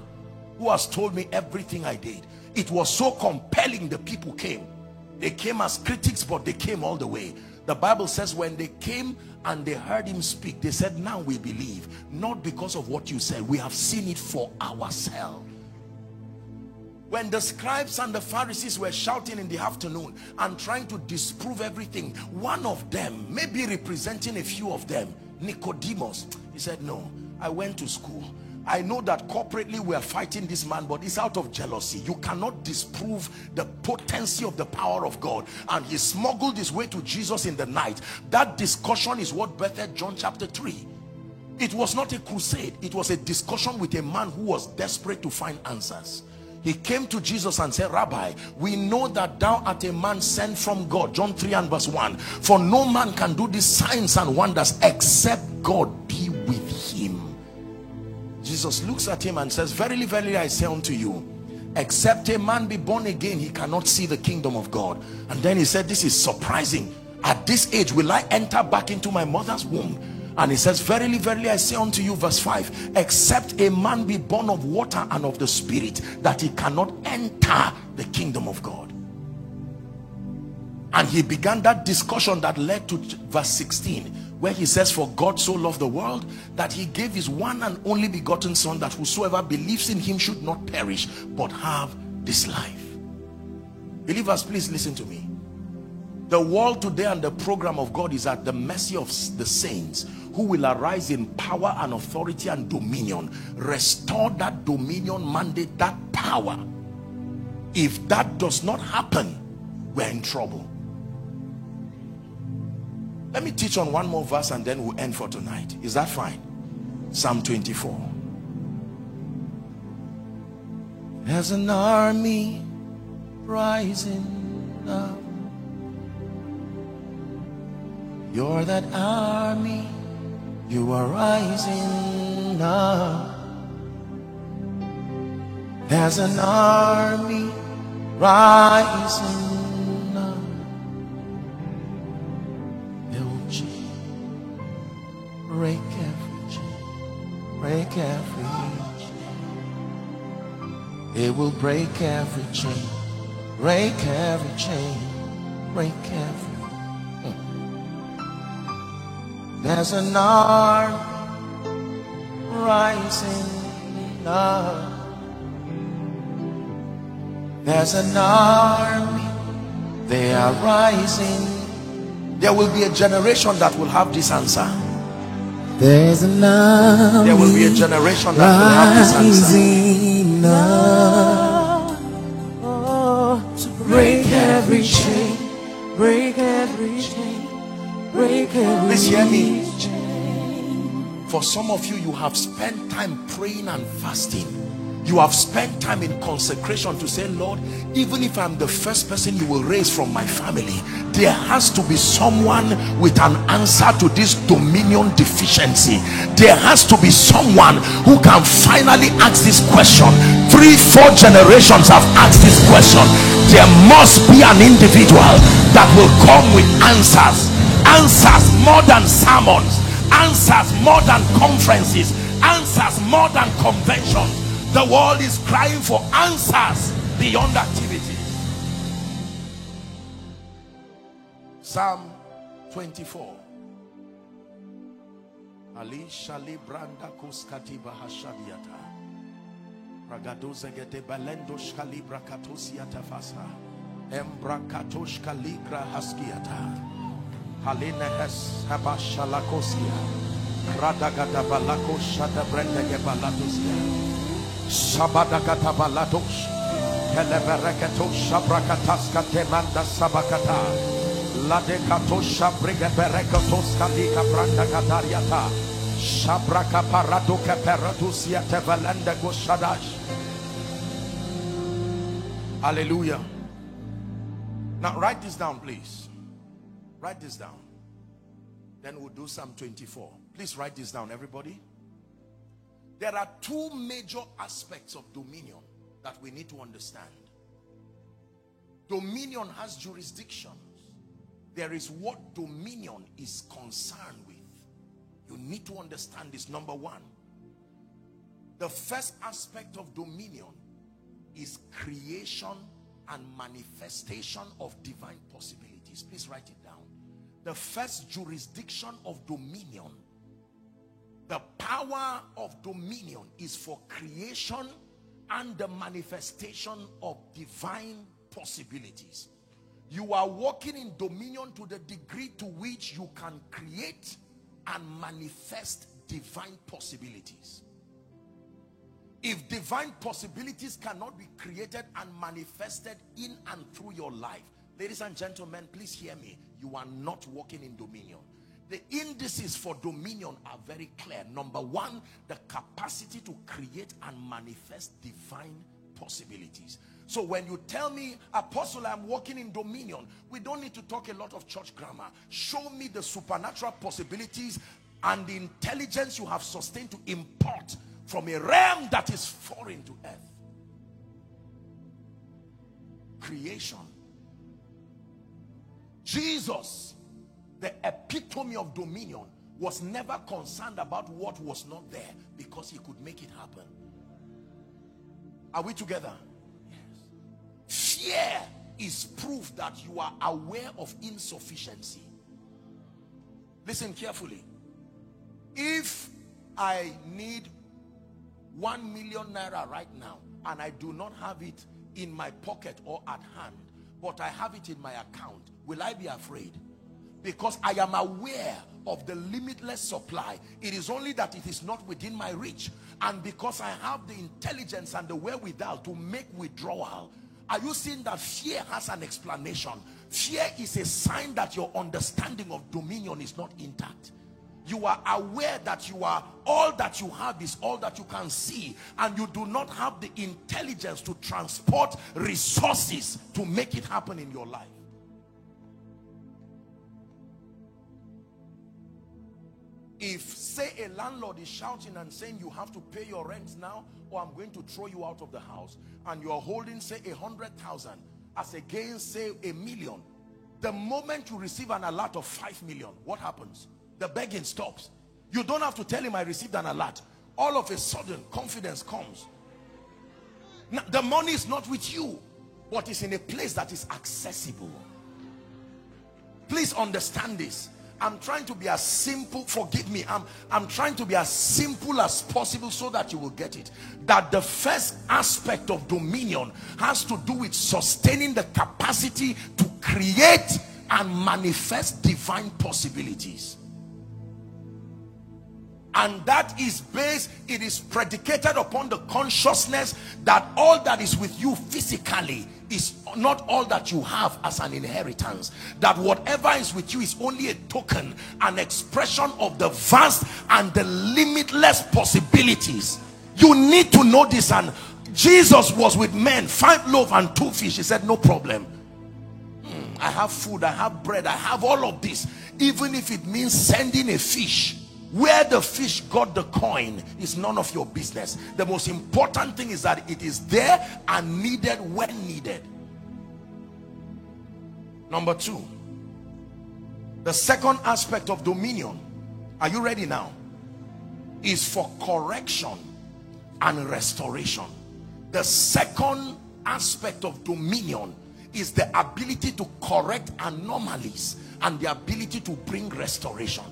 who has told me everything i did. It was so compelling the people came. They came as critics but they came all the way. The bible says when they came and they heard him speak they said now we believe not because of what you said we have seen it for ourselves when the scribes and the Pharisees were shouting in the afternoon and trying to disprove everything, one of them, maybe representing a few of them, Nicodemus, he said, no, I went to school. I know that corporately we are fighting this man, but it's out of jealousy. You cannot disprove the potency of the power of God. And he smuggled his way to Jesus in the night. That discussion is what birthed John chapter 3. It was not a crusade. It was a discussion with a man who was desperate to find answers he came to Jesus and said rabbi we know that thou art a man sent from God. John 3 and verse 1 for no man can do these signs and wonders except God be with him. Jesus looks at him and says verily verily I say unto you except a man be born again he cannot see the kingdom of God. And then he said this is surprising. At this age will I enter back into my mother's womb and he says verily verily i say unto you verse 5 except a man be born of water and of the spirit that he cannot enter the kingdom of god. And he began that discussion that led to verse 16 where he says for god so loved the world that he gave his one and only begotten son that whosoever believes in him should not perish but have this life. Believers please listen to me the world today and the program of God is at the mercy of the saints who will arise in power and authority and dominion. Restore that dominion mandate that power. If that does not happen we're in trouble. Let me teach on one more verse and then we'll end for tonight. Is that fine? Psalm 24 there's an army rising up you're that army you are rising up. There's an army rising up. It will break every chain, break every chain. It will break every chain, break every chain, break every There's an army rising up. There's an army, they are rising. There will be a generation that will have this answer. There's an army There will be a generation that will have this answer. up to break every chain, break every chain, Please hear me. For some of you, you have spent time praying and fasting. You have spent time in consecration to say, Lord, even if I'm the first person you will raise from my family, there has to be someone with an answer to this dominion deficiency. There has to be someone who can finally ask this question. Three, four generations have asked this question. There must be an individual that will come with answers. Answers more than sermons answers more than conferences answers more than conventions the world is crying for answers beyond activities psalm 24 ali shali branda kuskatiba hashadiata. Ragadoze gete balendo shkalibra katosiata fasa embra kaligra haskiata. Halina hes habashalakosia. Radagada balako shada balatosia. Sabadagata balatos. Kelebereketo shabrakataska temanda sabakata. Ladekato shabriga bereketos kalika branda katariata. Shabraka parado keperatusia tevelende goshadash. Hallelujah. Now write this down, please. Write this down. Then we'll do Psalm 24. Please write this down, everybody. There are two major aspects of dominion that we need to understand. Dominion has jurisdictions. There is what dominion is concerned with. You need to understand this. Number one, the first aspect of dominion is creation and manifestation of divine possibilities. Please write it down the first jurisdiction of dominion the power of dominion is for creation and the manifestation of divine possibilities. You are walking in dominion to the degree to which you can create and manifest divine possibilities. If divine possibilities cannot be created and manifested in and through your life ladies and gentlemen please hear me. You are not walking in dominion the indices for dominion are very clear. Number one the capacity to create and manifest divine possibilities. So when you tell me apostle i'm walking in dominion we don't need to talk a lot of church grammar. Show me the supernatural possibilities and the intelligence you have sustained to import from a realm that is foreign to earth. Creation. Jesus, the epitome of dominion, was never concerned about what was not there because he could make it happen. Are we together? Yes. Fear is proof that you are aware of insufficiency. Listen carefully. If I need one million naira right now and I do not have it in my pocket or at hand, but I have it in my account, will I be afraid? Because I am aware of the limitless supply. It is only that it is not within my reach. And because I have the intelligence and the wherewithal to make withdrawal, are you seeing that fear has an explanation? Fear is a sign that your understanding of dominion is not intact you are aware that you are all that you have is all that you can see and you do not have the intelligence to transport resources to make it happen in your life if say a landlord is shouting and saying you have to pay your rent now or i'm going to throw you out of the house and you're holding say a hundred thousand as against say a million the moment you receive an alert of five million what happens? The begging stops. You don't have to tell him i received an alert. All of a sudden confidence comes. Now, the money is not with you but it's in a place that is accessible. Please understand this I'm trying to be as simple, forgive me, I'm, I'm trying to be as simple as possible so that you will get it. That the first aspect of dominion has to do with sustaining the capacity to create and manifest divine possibilities and that is based it is predicated upon the consciousness that all that is with you physically is not all that you have as an inheritance that whatever is with you is only a token an expression of the vast and the limitless possibilities. You need to know this and jesus was with men five loaves and two fish. He said no problem. Hmm, i have food i have bread i have all of this even if it means sending a fish where the fish got the coin is none of your business. The most important thing is that it is there and needed when needed. Number two the second aspect of dominion are you ready now? Is for correction and restoration. The second aspect of dominion is the ability to correct anomalies and the ability to bring restoration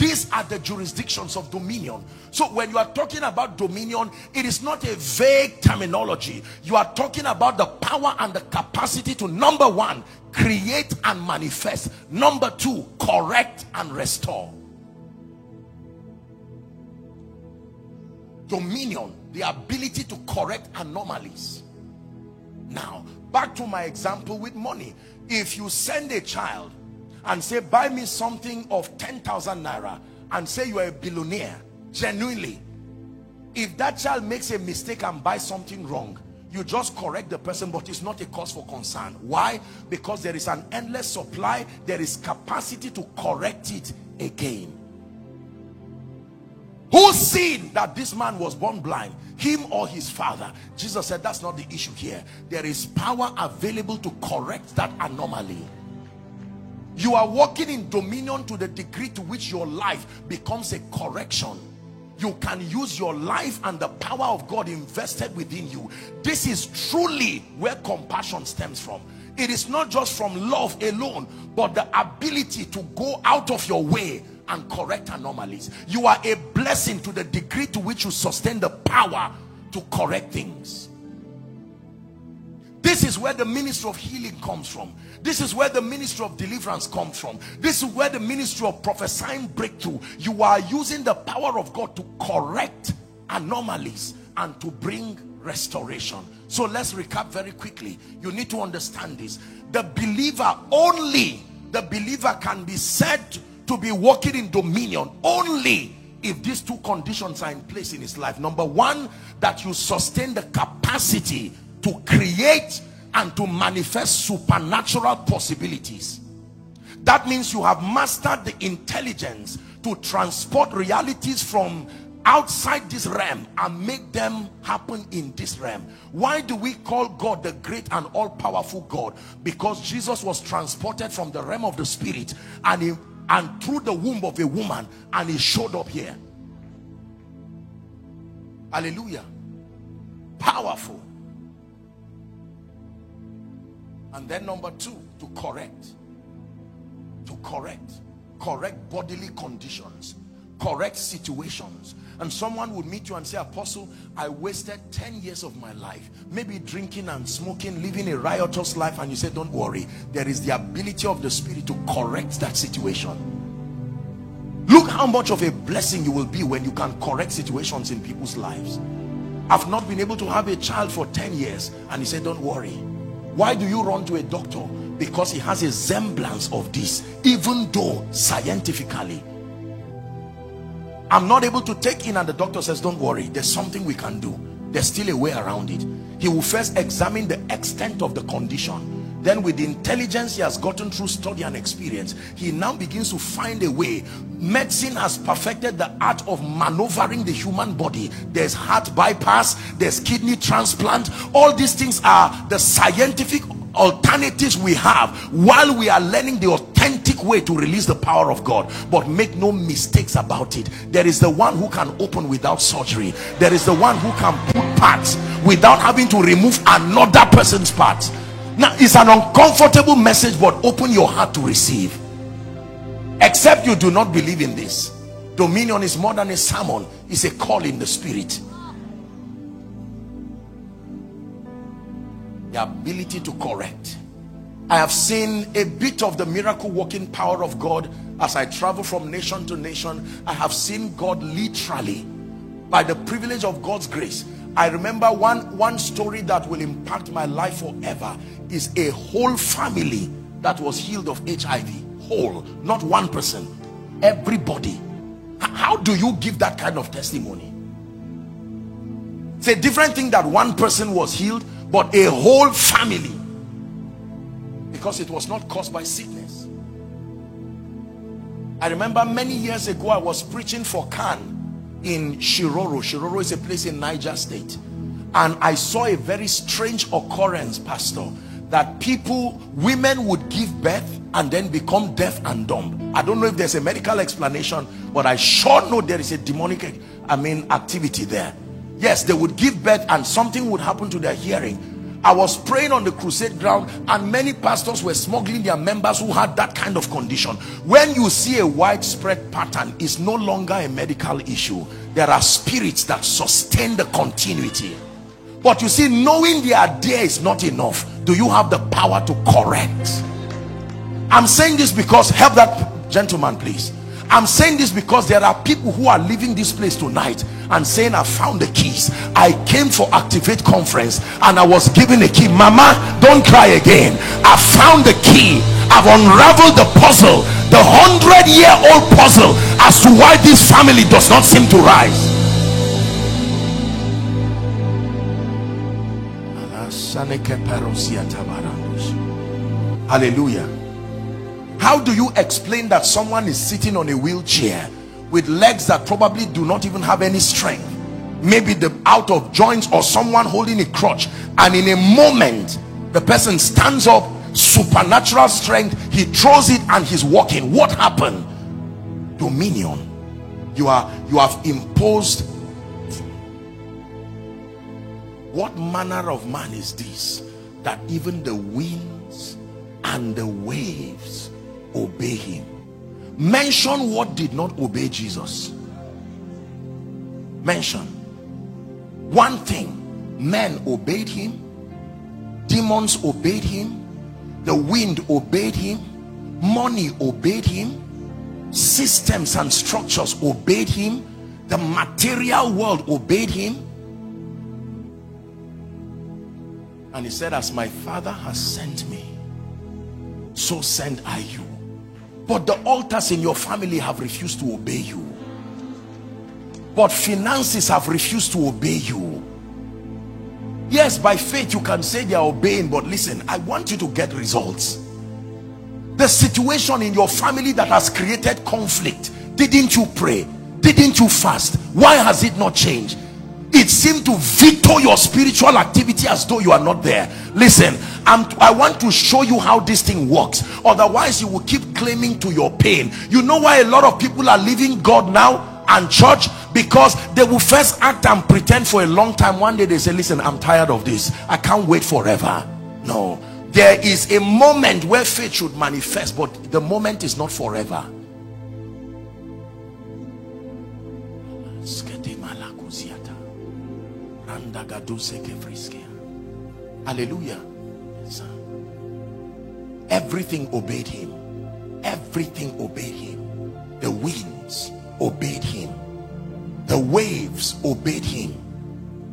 these are the jurisdictions of dominion. So when you are talking about dominion, it is not a vague terminology. You are talking about the power and the capacity to number one, create and manifest. Number two, correct and restore. Dominion, the ability to correct anomalies. Now, back to my example with money. If you send a child and say buy me something of 10,000 naira and say you are a billionaire genuinely. If that child makes a mistake and buys something wrong you just correct the person but it's not a cause for concern. Why? Because there is an endless supply there is capacity to correct it again. Who seen that this man was born blind? Him or his father? Jesus said that's not the issue here. There is power available to correct that anomaly you are walking in dominion to the degree to which your life becomes a correction. You can use your life and the power of God invested within you. This is truly where compassion stems from. It is not just from love alone but the ability to go out of your way and correct anomalies. You are a blessing to the degree to which you sustain the power to correct things this is where the ministry of healing comes from this is where the ministry of deliverance comes from. This is where the ministry of prophesying breakthrough. You are using the power of God to correct anomalies and to bring restoration. So let's recap very quickly. You need to understand this. The believer only, the believer can be said to be walking in dominion only if these two conditions are in place in his life. Number one, that you sustain the capacity to create and to manifest supernatural possibilities. That means you have mastered the intelligence to transport realities from outside this realm and make them happen in this realm. Why do we call god the great and all-powerful god? Because jesus was transported from the realm of the spirit and he and through the womb of a woman and he showed up here. Hallelujah. Powerful and then number two, to correct. To correct. Correct bodily conditions. Correct situations. And someone would meet you and say, Apostle, I wasted 10 years of my life. Maybe drinking and smoking, living a riotous life. And you say, don't worry. There is the ability of the Spirit to correct that situation. Look how much of a blessing you will be when you can correct situations in people's lives. I've not been able to have a child for 10 years. And he said, don't worry why do you run to a doctor? Because he has a semblance of this even though scientifically. I'm not able to take in and the doctor says don't worry there's something we can do. There's still a way around it. He will first examine the extent of the condition then with the intelligence he has gotten through study and experience. He now begins to find a way. Medicine has perfected the art of maneuvering the human body. There's heart bypass there's kidney transplant. All these things are the scientific alternatives we have while we are learning the authentic way to release the power of God. But make no mistakes about it. There is the one who can open without surgery. There is the one who can put parts without having to remove another person's parts now it's an uncomfortable message but open your heart to receive except you do not believe in this dominion is more than a sermon it's a call in the spirit the ability to correct I have seen a bit of the miracle working power of God as I travel from nation to nation. I have seen God literally by the privilege of God's grace. I remember one, one story that will impact my life forever is a whole family that was healed of HIV. Whole, not one person. Everybody. How do you give that kind of testimony? It's a different thing that one person was healed, but a whole family because it was not caused by sickness I remember many years ago I was preaching for Khan in Shiroro. Shiroro is a place in Niger State. And I saw a very strange occurrence pastor that people women would give birth and then become deaf and dumb. I don't know if there's a medical explanation but I sure know there is a demonic I mean activity there. Yes they would give birth and something would happen to their hearing I was praying on the crusade ground and many pastors were smuggling their members who had that kind of condition. When you see a widespread pattern, it's no longer a medical issue. There are spirits that sustain the continuity. But you see, knowing they are there is not enough. Do you have the power to correct? I'm saying this because, help that gentleman please. I'm saying this because there are people who are leaving this place tonight and saying I found the keys. I came for activate conference and I was given a key. Mama don't cry again. I found the key. I've unraveled the puzzle the hundred year old puzzle as to why this family does not seem to rise. Hallelujah how do you explain that someone is sitting on a wheelchair with legs that probably do not even have any strength? Maybe the out of joints or someone holding a crutch and in a moment the person stands up supernatural strength he throws it and he's walking. What happened? Dominion. You are you have imposed what manner of man is this that even the winds and the waves obey him. Mention what did not obey jesus. Mention. One thing. Men obeyed him. Demons obeyed him. The wind obeyed him. Money obeyed him. Systems and structures obeyed him. The material world obeyed him. And he said as my father has sent me so send I you but the altars in your family have refused to obey you. But finances have refused to obey you. Yes by faith you can say they are obeying but listen i want you to get results. The situation in your family that has created conflict didn't you pray? Didn't you fast? Why has it not changed it seemed to veto your spiritual activity as though you are not there. Listen I'm, i want to show you how this thing works. Otherwise you will keep claiming to your pain. You know why a lot of people are leaving god now and church? Because they will first act and pretend for a long time. One day they say listen i'm tired of this. I can't wait forever. No. There is a moment where faith should manifest but the moment is not forever hallelujah. Everything obeyed him. Everything obeyed him. The winds obeyed him. The waves obeyed him.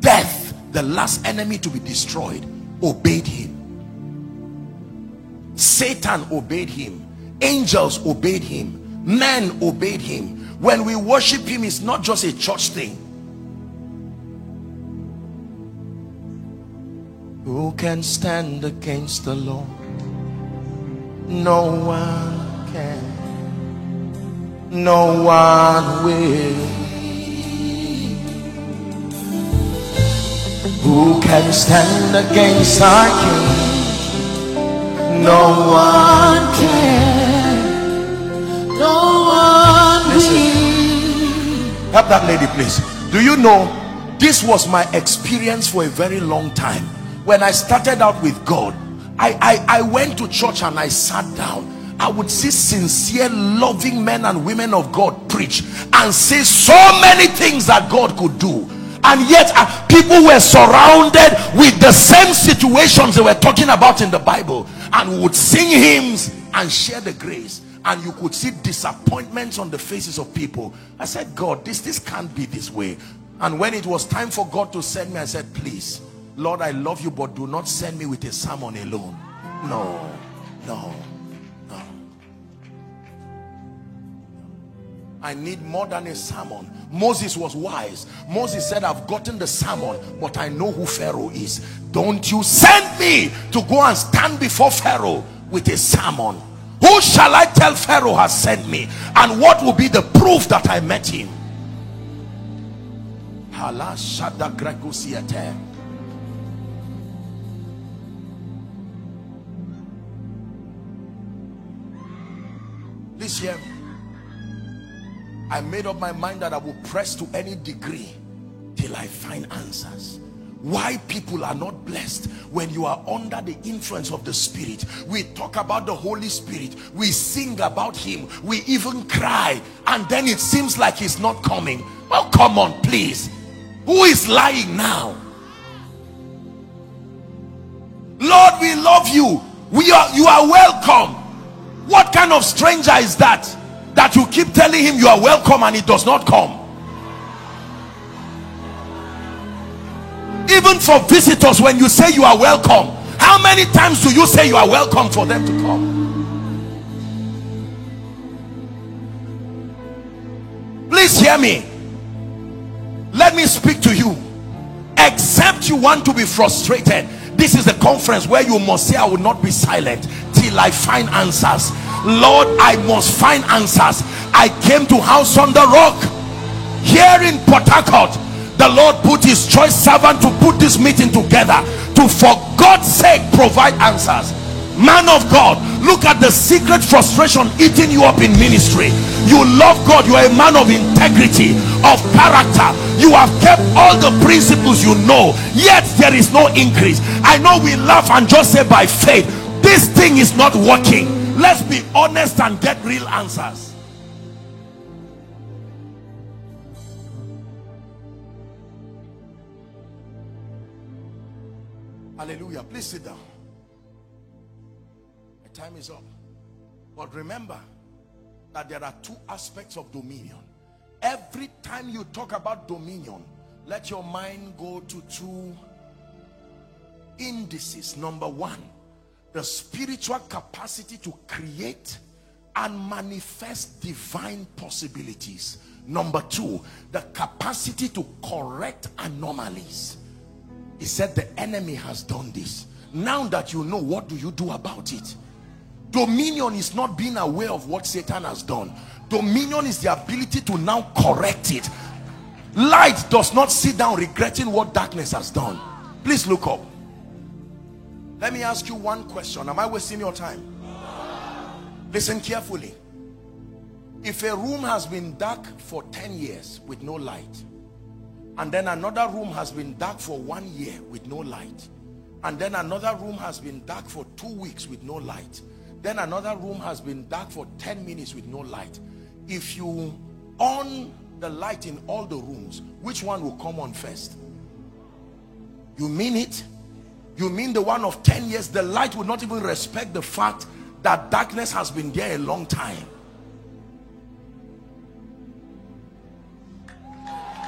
Death the last enemy to be destroyed obeyed him. Satan obeyed him. Angels obeyed him. Men obeyed him. When we worship him it's not just a church thing who can stand against the lord? No one can. No one will. Who can stand against our king? No one can. No one will. Help that lady please. Do you know this was my experience for a very long time when I started out with God I, I, I went to church and I sat down. I would see sincere, loving men and women of God preach and say so many things that God could do. And yet uh, people were surrounded with the same situations they were talking about in the Bible and would sing hymns and share the grace. And you could see disappointments on the faces of people. I said god this this can't be this way. And when it was time for god to send me i said please lord i love you but do not send me with a sermon alone. No no no. I need more than a sermon. Moses was wise. Moses said i've gotten the sermon but i know who pharaoh is. Don't you send me to go and stand before pharaoh with a sermon. Who shall I tell Pharaoh has sent me? And what will be the proof that I met him this year I made up my mind that I will press to any degree till I find answers. Why people are not blessed when you are under the influence of the spirit. We talk about the holy spirit. We sing about him. We even cry. And then it seems like he's not coming. Well come on please. Who is lying now? Lord we love you. We are you are welcome what kind of stranger is that that you keep telling him you are welcome and he does not come? Even for visitors when you say you are welcome how many times do you say you are welcome for them to come? Please hear me. Let me speak to you. Except you want to be frustrated this is a conference where you must say i will not be silent till i find answers. Lord i must find answers. I came to house on the rock. Here in port harcourt the Lord put his choice servant to put this meeting together to for God's sake provide answers. Man of God look at the secret frustration eating you up in ministry. You love God. You are a man of integrity of character. You have kept all the principles you know yet there is no increase. I know we laugh and just say by faith this thing is not working let's be honest and get real answers Hallelujah. Please sit down. My time is up. But remember that there are two aspects of dominion. Every time you talk about dominion, let your mind go to two indices. Number one, the spiritual capacity to create and manifest divine possibilities. Number two, the capacity to correct anomalies. He said the enemy has done this. Now that you know what do you do about it? Dominion is not being aware of what satan has done. Dominion is the ability to now correct it. Light does not sit down regretting what darkness has done. Please look up let me ask you one question. Am i wasting your time? Listen carefully. If a room has been dark for 10 years with no light and then another room has been dark for one year with no light and then another room has been dark for two weeks with no light then another room has been dark for 10 minutes with no light if you on the light in all the rooms which one will come on first? You mean it you mean the one of 10 years the light will not even respect the fact that darkness has been there a long time.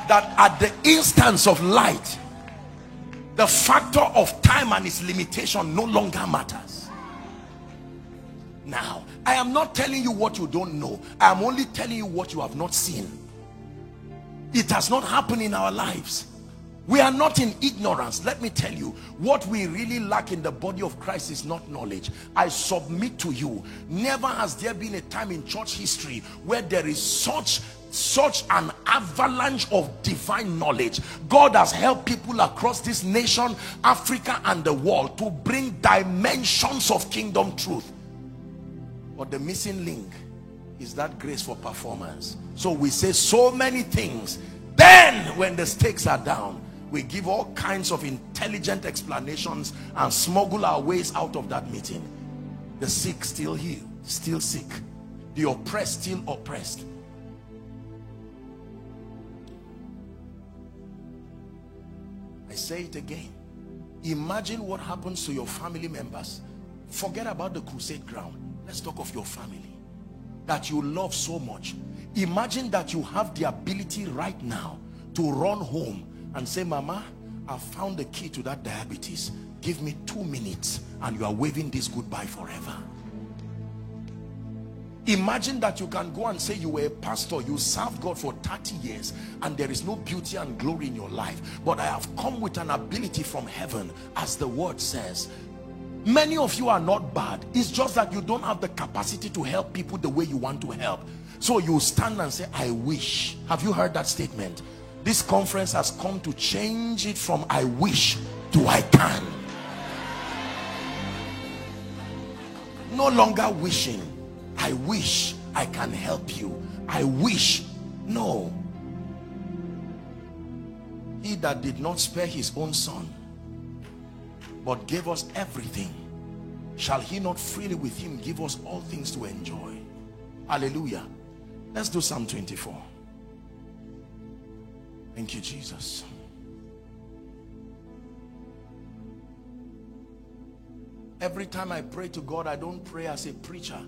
That at the instance of light the factor of time and its limitation no longer matters. Now i am not telling you what you don't know. I am only telling you what you have not seen. It has not happened in our lives we are not in ignorance. Let me tell you what we really lack in the body of christ is not knowledge. I submit to you never has there been a time in church history where there is such such an avalanche of divine knowledge. God has helped people across this nation africa and the world to bring dimensions of kingdom truth. But the missing link is that grace for performance. So we say so many things. Then when the stakes are down we give all kinds of intelligent explanations and smuggle our ways out of that meeting the sick still heal still sick. The oppressed still oppressed. I say it again. Imagine what happens to your family members. Forget about the crusade ground. Let's talk of your family that you love so much. Imagine that you have the ability right now to run home and say, Mama, I found the key to that diabetes. Give me two minutes and you are waving this goodbye forever. Imagine that you can go and say you were a pastor, you served God for 30 years and there is no beauty and glory in your life. But I have come with an ability from heaven as the word says. Many of you are not bad. It's just that you don't have the capacity to help people the way you want to help. So you stand and say, I wish. Have you heard that statement? This conference has come to change it from I wish to I can. No longer wishing. I wish I can help you. I wish. No. He that did not spare his own son, but gave us everything, shall he not freely with him give us all things to enjoy? Hallelujah. Let's do Psalm 24. Thank you, Jesus. Every time I pray to God, I don't pray as a preacher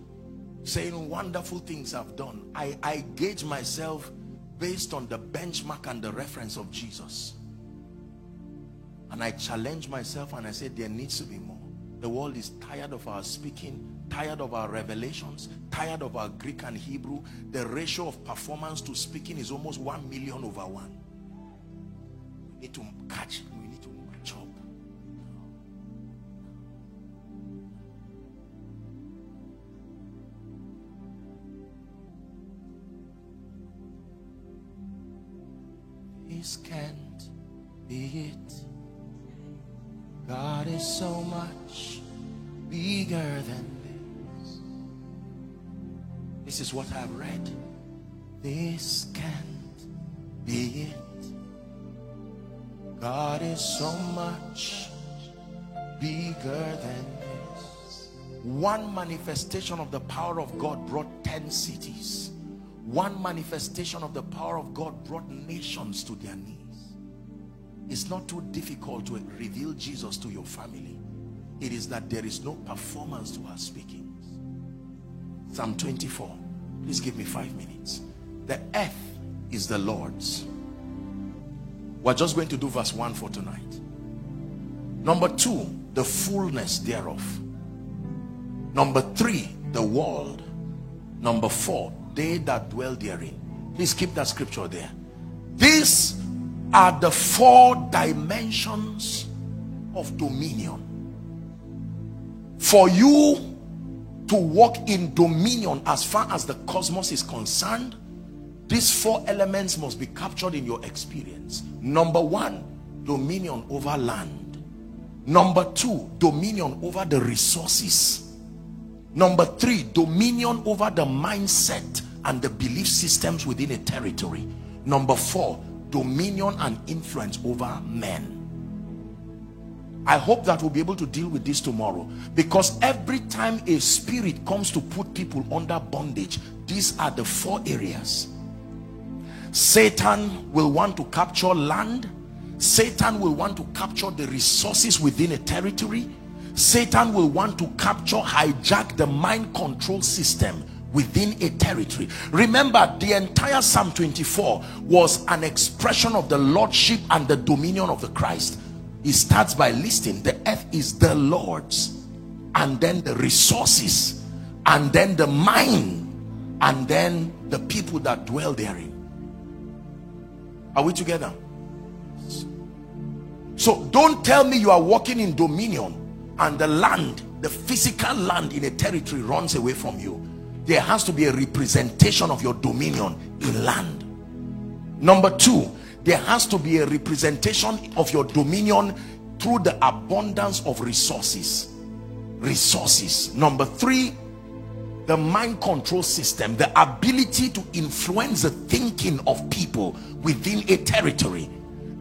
saying wonderful things I've done. I, I gauge myself based on the benchmark and the reference of Jesus. And I challenge myself and I say there needs to be more. The world is tired of our speaking, tired of our revelations, tired of our Greek and Hebrew. The ratio of performance to speaking is almost 1 million over 1 need to catch, we need to up. This can't be it. God is so much bigger than this. This is what I've read. This can't be it. God is so much bigger than this. One manifestation of the power of God brought 10 cities. One manifestation of the power of God brought nations to their knees. It's not too difficult to reveal Jesus to your family. It is that there is no performance to our speakings. Psalm 24. Please give me five minutes. The earth is the Lord's. We're just going to do verse 1 for tonight. Number two, the fullness thereof. Number three, the world. Number four, they that dwell therein. Please keep that scripture there. These are the four dimensions of dominion. For you to walk in dominion as far as the cosmos is concerned, these four elements must be captured in your experience. Number one, dominion over land. Number two, dominion over the resources. Number three, dominion over the mindset and the belief systems within a territory. Number four, dominion and influence over men. I hope that we'll be able to deal with this tomorrow because every time a spirit comes to put people under bondage, these are the four areas. Satan will want to capture land. Satan will want to capture the resources within a territory. Satan will want to capture, hijack the mind control system within a territory remember the entire psalm 24 was an expression of the lordship and the dominion of the christ he starts by listing the earth is the lord's and then the resources and then the mind and then the people that dwell therein are we together? So don't tell me you are walking in dominion and the land the physical land in a territory runs away from you. There has to be a representation of your dominion in land. Number two there has to be a representation of your dominion through the abundance of resources. Resources. Number three the mind control system the ability to influence the thinking of people within a territory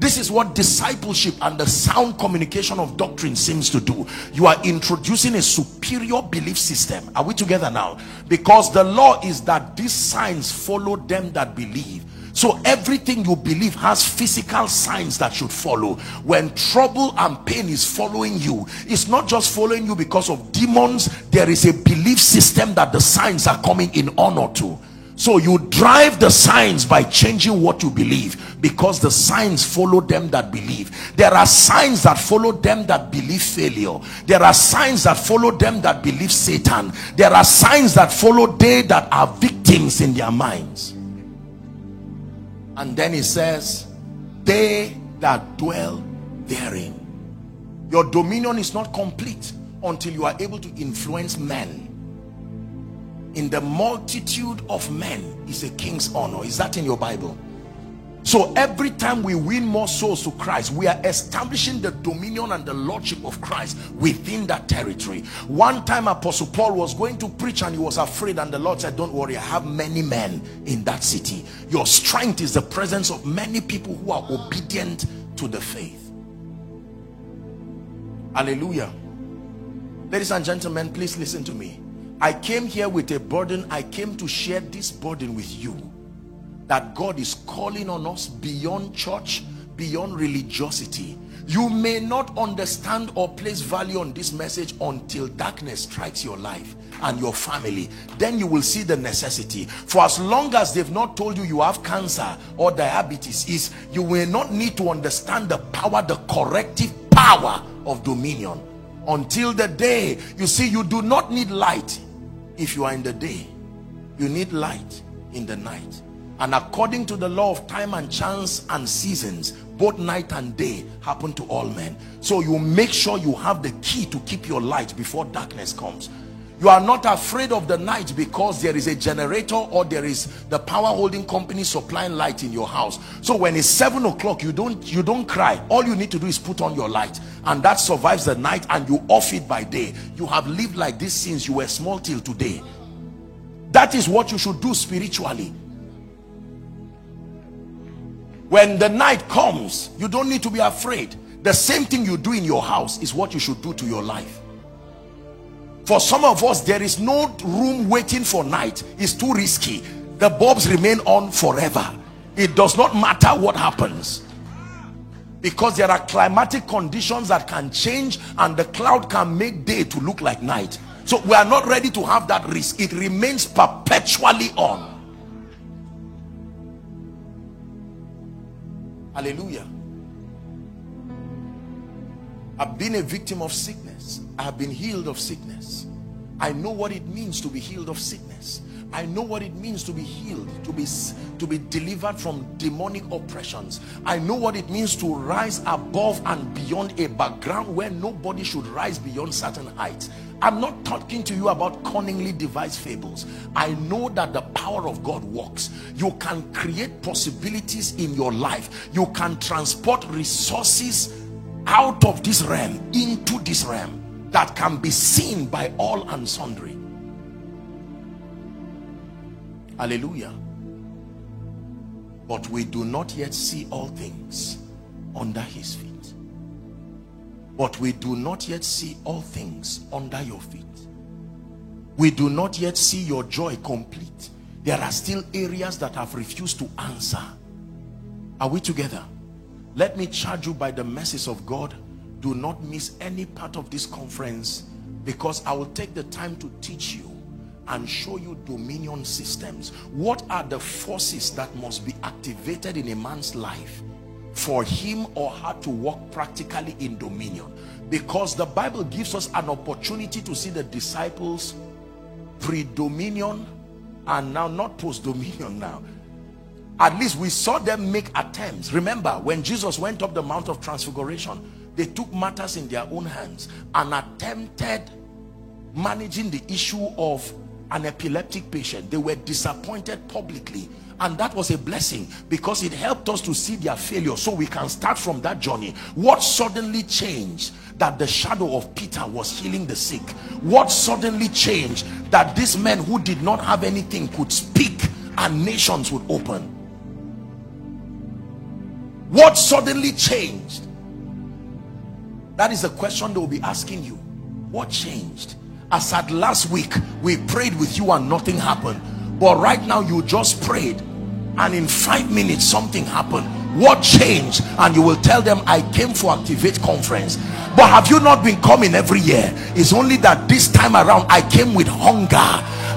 This is what discipleship and the sound communication of doctrine seems to do. You are introducing a superior belief system. Are we together now? Because the law is that these signs follow them that believe. So everything you believe has physical signs that should follow. When trouble and pain is following you, it's not just following you because of demons. There is a belief system that the signs are coming in honor to. So you drive the signs by changing what you believe because the signs follow them that believe. There are signs that follow them that believe failure. There are signs that follow them that believe Satan. There are signs that follow they that are victims in their minds. And then he says, they that dwell therein. Your dominion is not complete until you are able to influence men. In the multitude of men is a king's honor. Is that in your bible so every time we win more souls to christ we are establishing the dominion and the lordship of christ within that territory. One time apostle paul was going to preach and he was afraid and the lord said don't worry i have many men in that city. Your strength is the presence of many people who are obedient to the faith. Hallelujah. Ladies and gentlemen please listen to me. I came here with a burden. I came to share this burden with you. That God is calling on us beyond church, beyond religiosity. You may not understand or place value on this message until darkness strikes your life and your family. Then you will see the necessity. For as long as they've not told you you have cancer or diabetes, is you will not need to understand the power, the corrective power of dominion until the day you see you do not need light if you are in the day you need light in the night and according to the law of time and chance and seasons both night and day happen to all men. So you make sure you have the key to keep your light before darkness comes. You are not afraid of the night because there is a generator or there is the power holding company supplying light in your house. So when it's seven o'clock you don't you don't cry. All you need to do is put on your light. And that survives the night and you off it by day. You have lived like this since you were small till today. That is what you should do spiritually when the night comes you don't need to be afraid. The same thing you do in your house is what you should do to your life. For some of us there is no room waiting for night. It's too risky. The bulbs remain on forever. It does not matter what happens. Because there are climatic conditions that can change and the cloud can make day to look like night. So we are not ready to have that risk. It remains perpetually on hallelujah. I've been a victim of sickness. I have been healed of sickness. I know what it means to be healed of sickness. I know what it means to be healed to be to be delivered from demonic oppressions. I know what it means to rise above and beyond a background where nobody should rise beyond certain heights I'm not talking to you about cunningly devised fables. I know that the power of God works. You can create possibilities in your life. You can transport resources out of this realm into this realm that can be seen by all and sundry. Hallelujah. But we do not yet see all things under his feet but we do not yet see all things under your feet. We do not yet see your joy complete. There are still areas that have refused to answer. Are we together? Let me charge you by the message of God. Do not miss any part of this conference because I will take the time to teach you and show you dominion systems. What are the forces that must be activated in a man's life for him or her to walk practically in dominion. Because the bible gives us an opportunity to see the disciples pre-dominion and now not post-dominion now. At least we saw them make attempts. Remember when jesus went up the mount of transfiguration they took matters in their own hands and attempted managing the issue of an epileptic patient. They were disappointed publicly and that was a blessing because it helped us to see their failure. So we can start from that journey. What suddenly changed that the shadow of Peter was healing the sick? What suddenly changed that these men who did not have anything could speak and nations would open? What suddenly changed? That is the question they will be asking you. What changed? As at last week we prayed with you and nothing happened. But right now you just prayed and in five minutes something happened. What changed? And you will tell them i came for activate conference. But have you not been coming every year? It's only that this time around i came with hunger.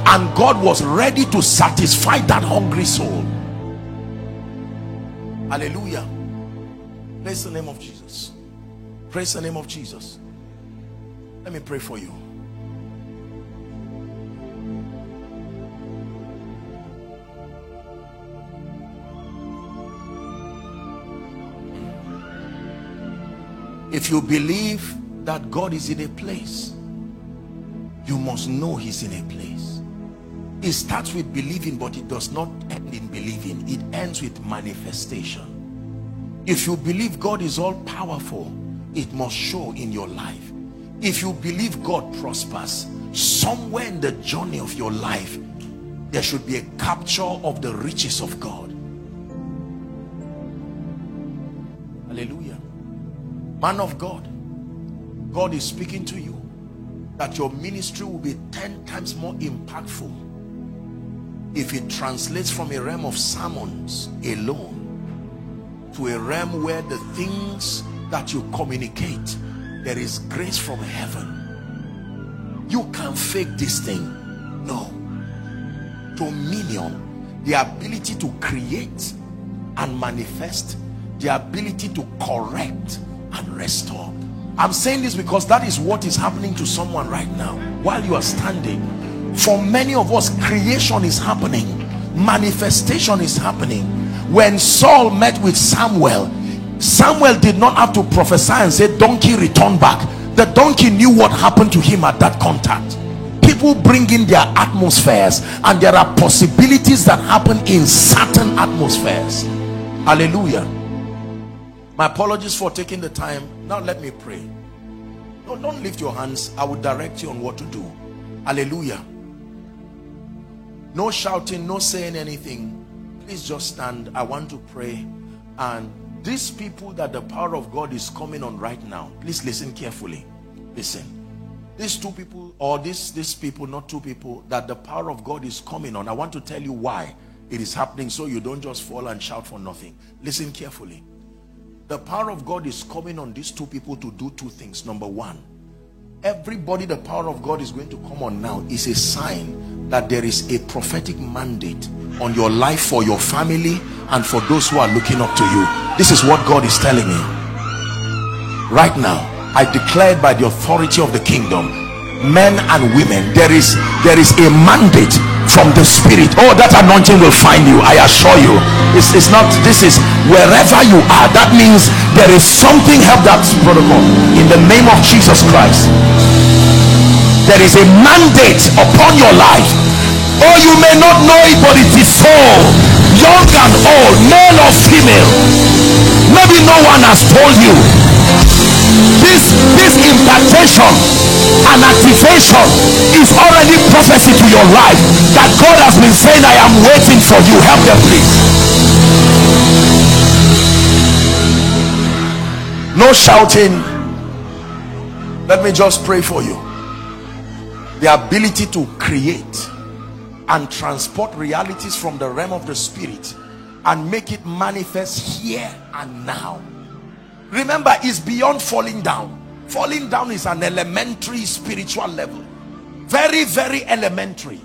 And god was ready to satisfy that hungry soul. Hallelujah. Praise the name of jesus. Praise the name of jesus. Let me pray for you if you believe that God is in a place you must know he's in a place. It starts with believing but it does not end in believing. It ends with manifestation. If you believe God is all powerful it must show in your life. If you believe God prospers somewhere in the journey of your life there should be a capture of the riches of God man of God God is speaking to you that your ministry will be 10 times more impactful if it translates from a realm of sermons alone to a realm where the things that you communicate there is grace from heaven. You can't fake this thing. No. Dominion the ability to create and manifest the ability to correct and restore i'm saying this because that is what is happening to someone right now. While you are standing for many of us creation is happening. Manifestation is happening. When saul met with samuel samuel did not have to prophesy and say donkey return back. The donkey knew what happened to him at that contact. People bring in their atmospheres and there are possibilities that happen in certain atmospheres. Hallelujah my apologies for taking the time. Now let me pray. No don't lift your hands. I will direct you on what to do. Hallelujah. No shouting no saying anything. Please just stand. I want to pray. And these people that the power of god is coming on right now please listen carefully. Listen. These two people or these these people not two people that the power of god is coming on i want to tell you why it is happening so you don't just fall and shout for nothing. Listen carefully the power of God is coming on these two people to do two things. Number one everybody the power of God is going to come on now is a sign that there is a prophetic mandate on your life for your family and for those who are looking up to you. This is what God is telling me. Right now I declare by the authority of the kingdom. Men and women there is there is a mandate from the spirit. Oh that anointing will find you i assure you. It's, it's not this is wherever you are. That means there is something help that protocol in the name of jesus christ. There is a mandate upon your life. Oh you may not know it but it is so young and old male or female. Maybe no one has told you this this impartation and activation is already prophecy to your life that God has been saying I am waiting for you. Help them please. No shouting. Let me just pray for you. The ability to create and transport realities from the realm of the spirit and make it manifest here and now remember it's beyond falling down. Falling down is an elementary spiritual level. Very very elementary.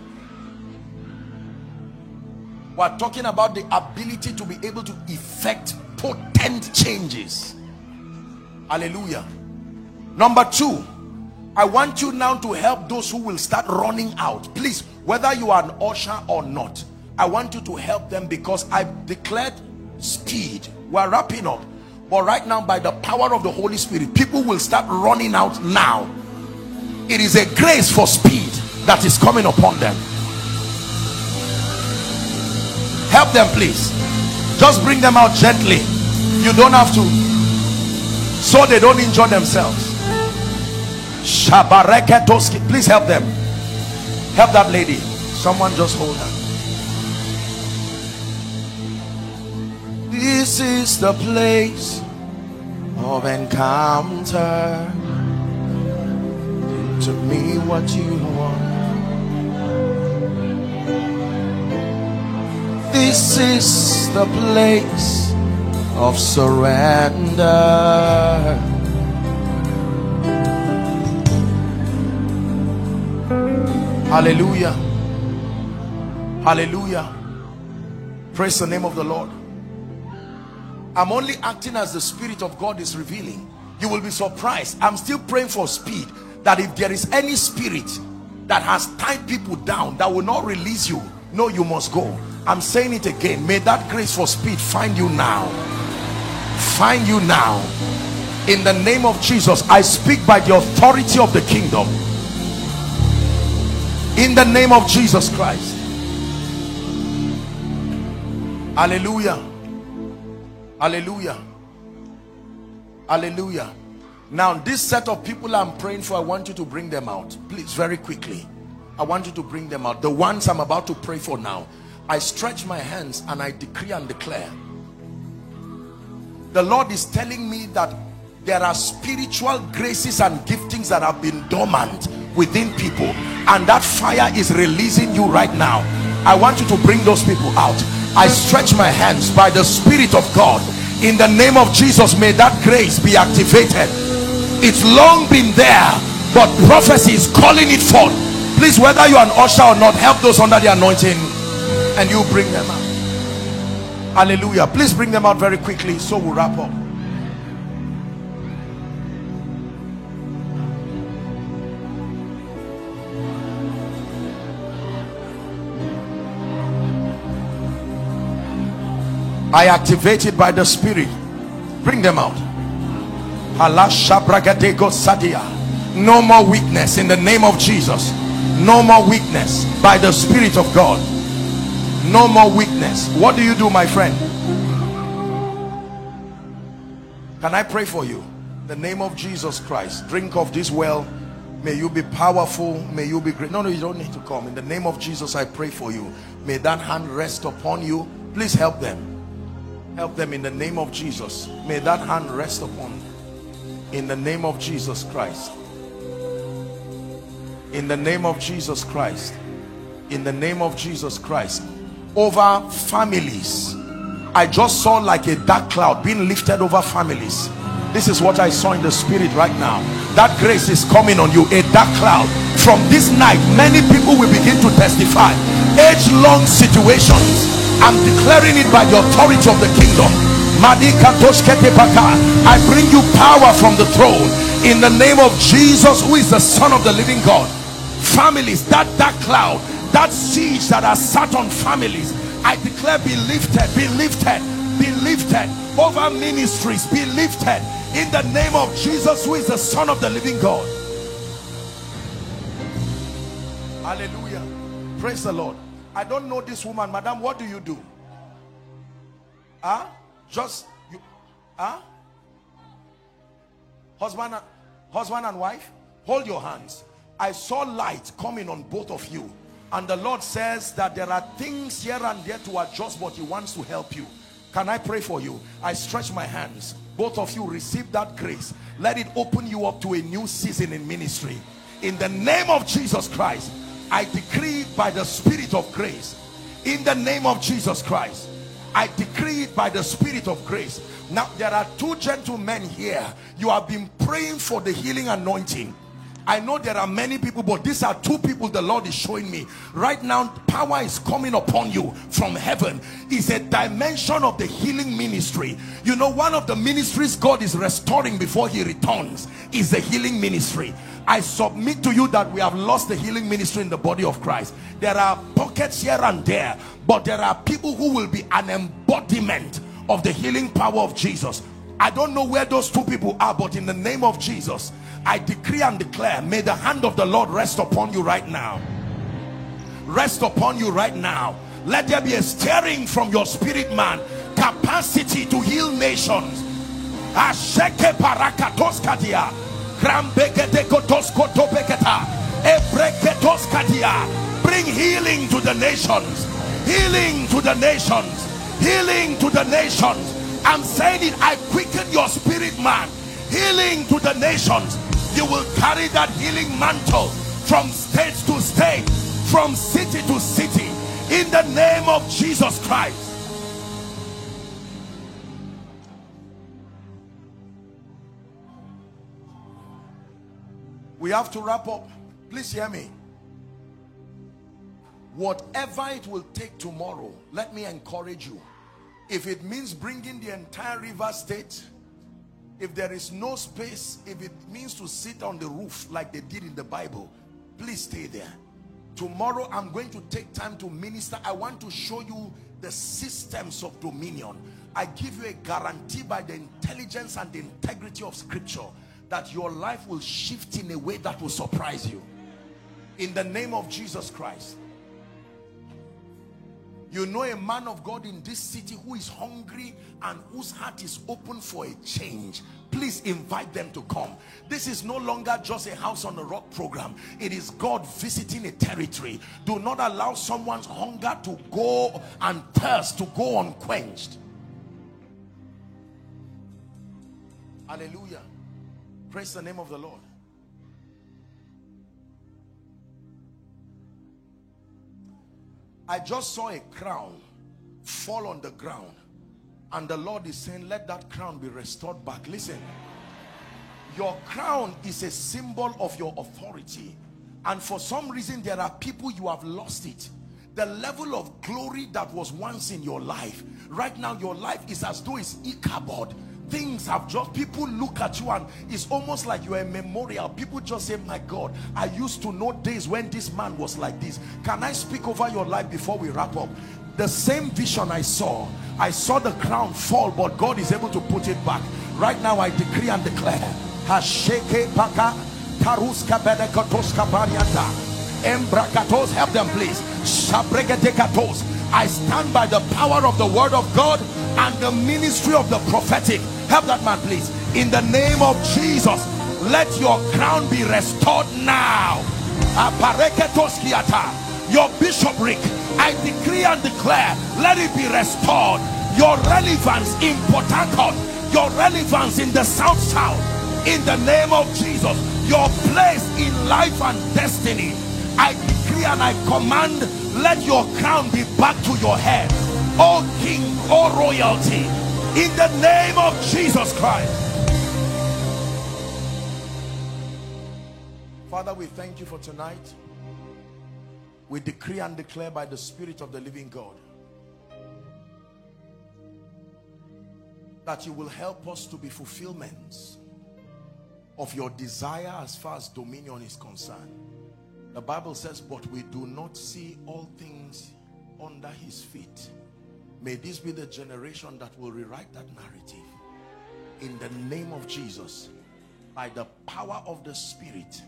We're talking about the ability to be able to effect potent changes. Hallelujah. Number two i want you now to help those who will start running out. Please whether you are an usher or not i want you to help them because i've declared speed. We're wrapping up but right now by the power of the holy spirit people will start running out now. It is a grace for speed that is coming upon them. Help them please. Just bring them out gently. You don't have to. So they don't injure themselves. Please help them. Help that lady. Someone just hold her This is the place of encounter. To me, what you want. This is the place of surrender. Hallelujah. Hallelujah. Praise the name of the Lord. I'm only acting as the Spirit of God is revealing. You will be surprised. I'm still praying for speed. That if there is any spirit that has tied people down that will not release you, no, you must go. I'm saying it again. May that grace for speed find you now. Find you now. In the name of Jesus, I speak by the authority of the kingdom in the name of Jesus Christ hallelujah hallelujah. Hallelujah. Now this set of people I'm praying for I want you to bring them out. Please very quickly. I want you to bring them out. The ones I'm about to pray for now. I stretch my hands and I decree and declare. The Lord is telling me that there are spiritual graces and giftings that have been dormant within people and that fire is releasing you right now. I want you to bring those people out i stretch my hands by the spirit of god. In the name of jesus may that grace be activated. It's long been there but prophecy is calling it forth. Please whether you're an usher or not help those under the anointing and you bring them out. Hallelujah. Please bring them out very quickly so we'll wrap up I activate it by the spirit. Bring them out. No more weakness in the name of Jesus. No more weakness by the spirit of God. No more weakness. What do you do my friend? Can I pray for you? The name of Jesus Christ. Drink of this well. May you be powerful. May you be great. No no you don't need to come. In the name of Jesus I pray for you. May that hand rest upon you. Please help them help them in the name of Jesus. May that hand rest upon them in the name of Jesus Christ. In the name of Jesus Christ. In the name of Jesus Christ. Over families. I just saw like a dark cloud being lifted over families. This is what I saw in the spirit right now. That grace is coming on you. A dark cloud. From this night many people will begin to testify. Age-long situations I'm declaring it by the authority of the kingdom. I bring you power from the throne. In the name of Jesus who is the son of the living God. Families that dark cloud that siege that has sat on families I declare be lifted be lifted be lifted over ministries be lifted. In the name of Jesus who is the son of the living God. Hallelujah. Praise the Lord I don't know this woman, madam. What do you do? Huh? Just you huh? Husband and husband and wife, hold your hands. I saw light coming on both of you. And the Lord says that there are things here and there to adjust, but He wants to help you. Can I pray for you? I stretch my hands. Both of you receive that grace. Let it open you up to a new season in ministry. In the name of Jesus Christ, I decree by the spirit of grace. In the name of Jesus Christ I decree it by the spirit of grace. Now there are two gentlemen here. You have been praying for the healing anointing I know there are many people but these are two people the Lord is showing me right now power is coming upon you from heaven is a dimension of the healing ministry you know one of the ministries God is restoring before he returns is the healing ministry I submit to you that we have lost the healing ministry in the body of Christ. There are pockets here and there, but there are people who will be an embodiment of the healing power of Jesus. I don't know where those two people are, but in the name of Jesus, I decree and declare, may the hand of the Lord rest upon you right now. Rest upon you right now. Let there be a stirring from your spirit man, capacity to heal nations. Asheke parakatoskadia Bring healing to the nations. Healing to the nations. healing to the nations i'm saying it i quicken your spirit man healing to the nations you will carry that healing mantle from state to state from city to city in the name of jesus christ. We have to wrap up. Please hear me. Whatever it will take tomorrow let me encourage you. If it means bringing the entire Rivers State if there is no space if it means to sit on the roof like they did in the bible please stay there. Tomorrow i'm going to take time to minister. I want to show you the systems of dominion. I give you a guarantee by the intelligence and the integrity of scripture that your life will shift in a way that will surprise you. In the name of jesus christ you know a man of God in this city who is hungry and whose heart is open for a change. Please invite them to come. This is no longer just a house on a rock program. It is God visiting a territory. Do not allow someone's hunger to go and thirst to go unquenched. Hallelujah. Praise the name of the Lord. I just saw a crown fall on the ground. And the Lord is saying let that crown be restored back. Listen your crown is a symbol of your authority. And for some reason there are people you have lost it. The level of glory that was once in your life. Right now your life is as though it's Ichabod things have just people look at you and it's almost like you're a memorial. People just say my god i used to know days when this man was like this. Can i speak over your life before we wrap up? The same vision i saw i saw the crown fall but god is able to put it back. Right now i decree and declare Embrakatos, help them please. I stand by the power of the word of God and the ministry of the prophetic help that man please. In the name of jesus let your crown be restored now. Your bishopric i decree and declare let it be restored. Your relevance in Port your relevance in the south south in the name of jesus your place in life and destiny. I decree and i command let your crown be back to your head. Oh king oh royalty in the name of Jesus Christ. Father, we thank you for tonight. We decree and declare by the Spirit of the living God that you will help us to be fulfillments of your desire as far as dominion is concerned. The Bible says, but we do not see all things under his feet May this be the generation that will rewrite that narrative. In the name of Jesus, by the power of the Spirit,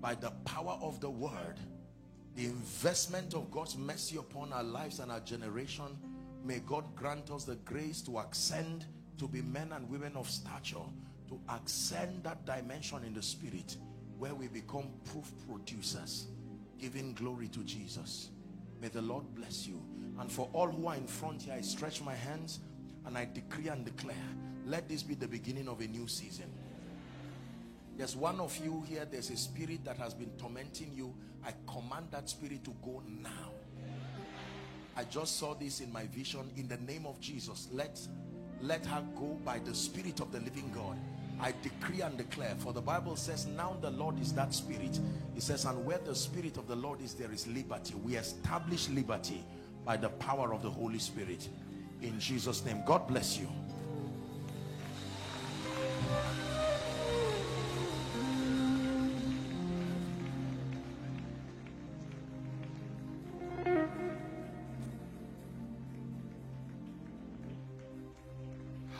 by the power of the Word, the investment of God's mercy upon our lives and our generation, may God grant us the grace to ascend to be men and women of stature, to ascend that dimension in the Spirit where we become proof producers, giving glory to Jesus. May the Lord bless you. And for all who are in front here, I stretch my hands and I decree and declare, let this be the beginning of a new season. There's one of you here, there's a spirit that has been tormenting you. I command that spirit to go now. I just saw this in my vision. In the name of Jesus, let, let her go by the spirit of the living God. I decree and declare, for the Bible says, now the Lord is that spirit. It says, and where the spirit of the Lord is, there is liberty. We establish liberty by the power of the Holy Spirit. In Jesus' name, God bless you.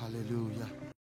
Hallelujah.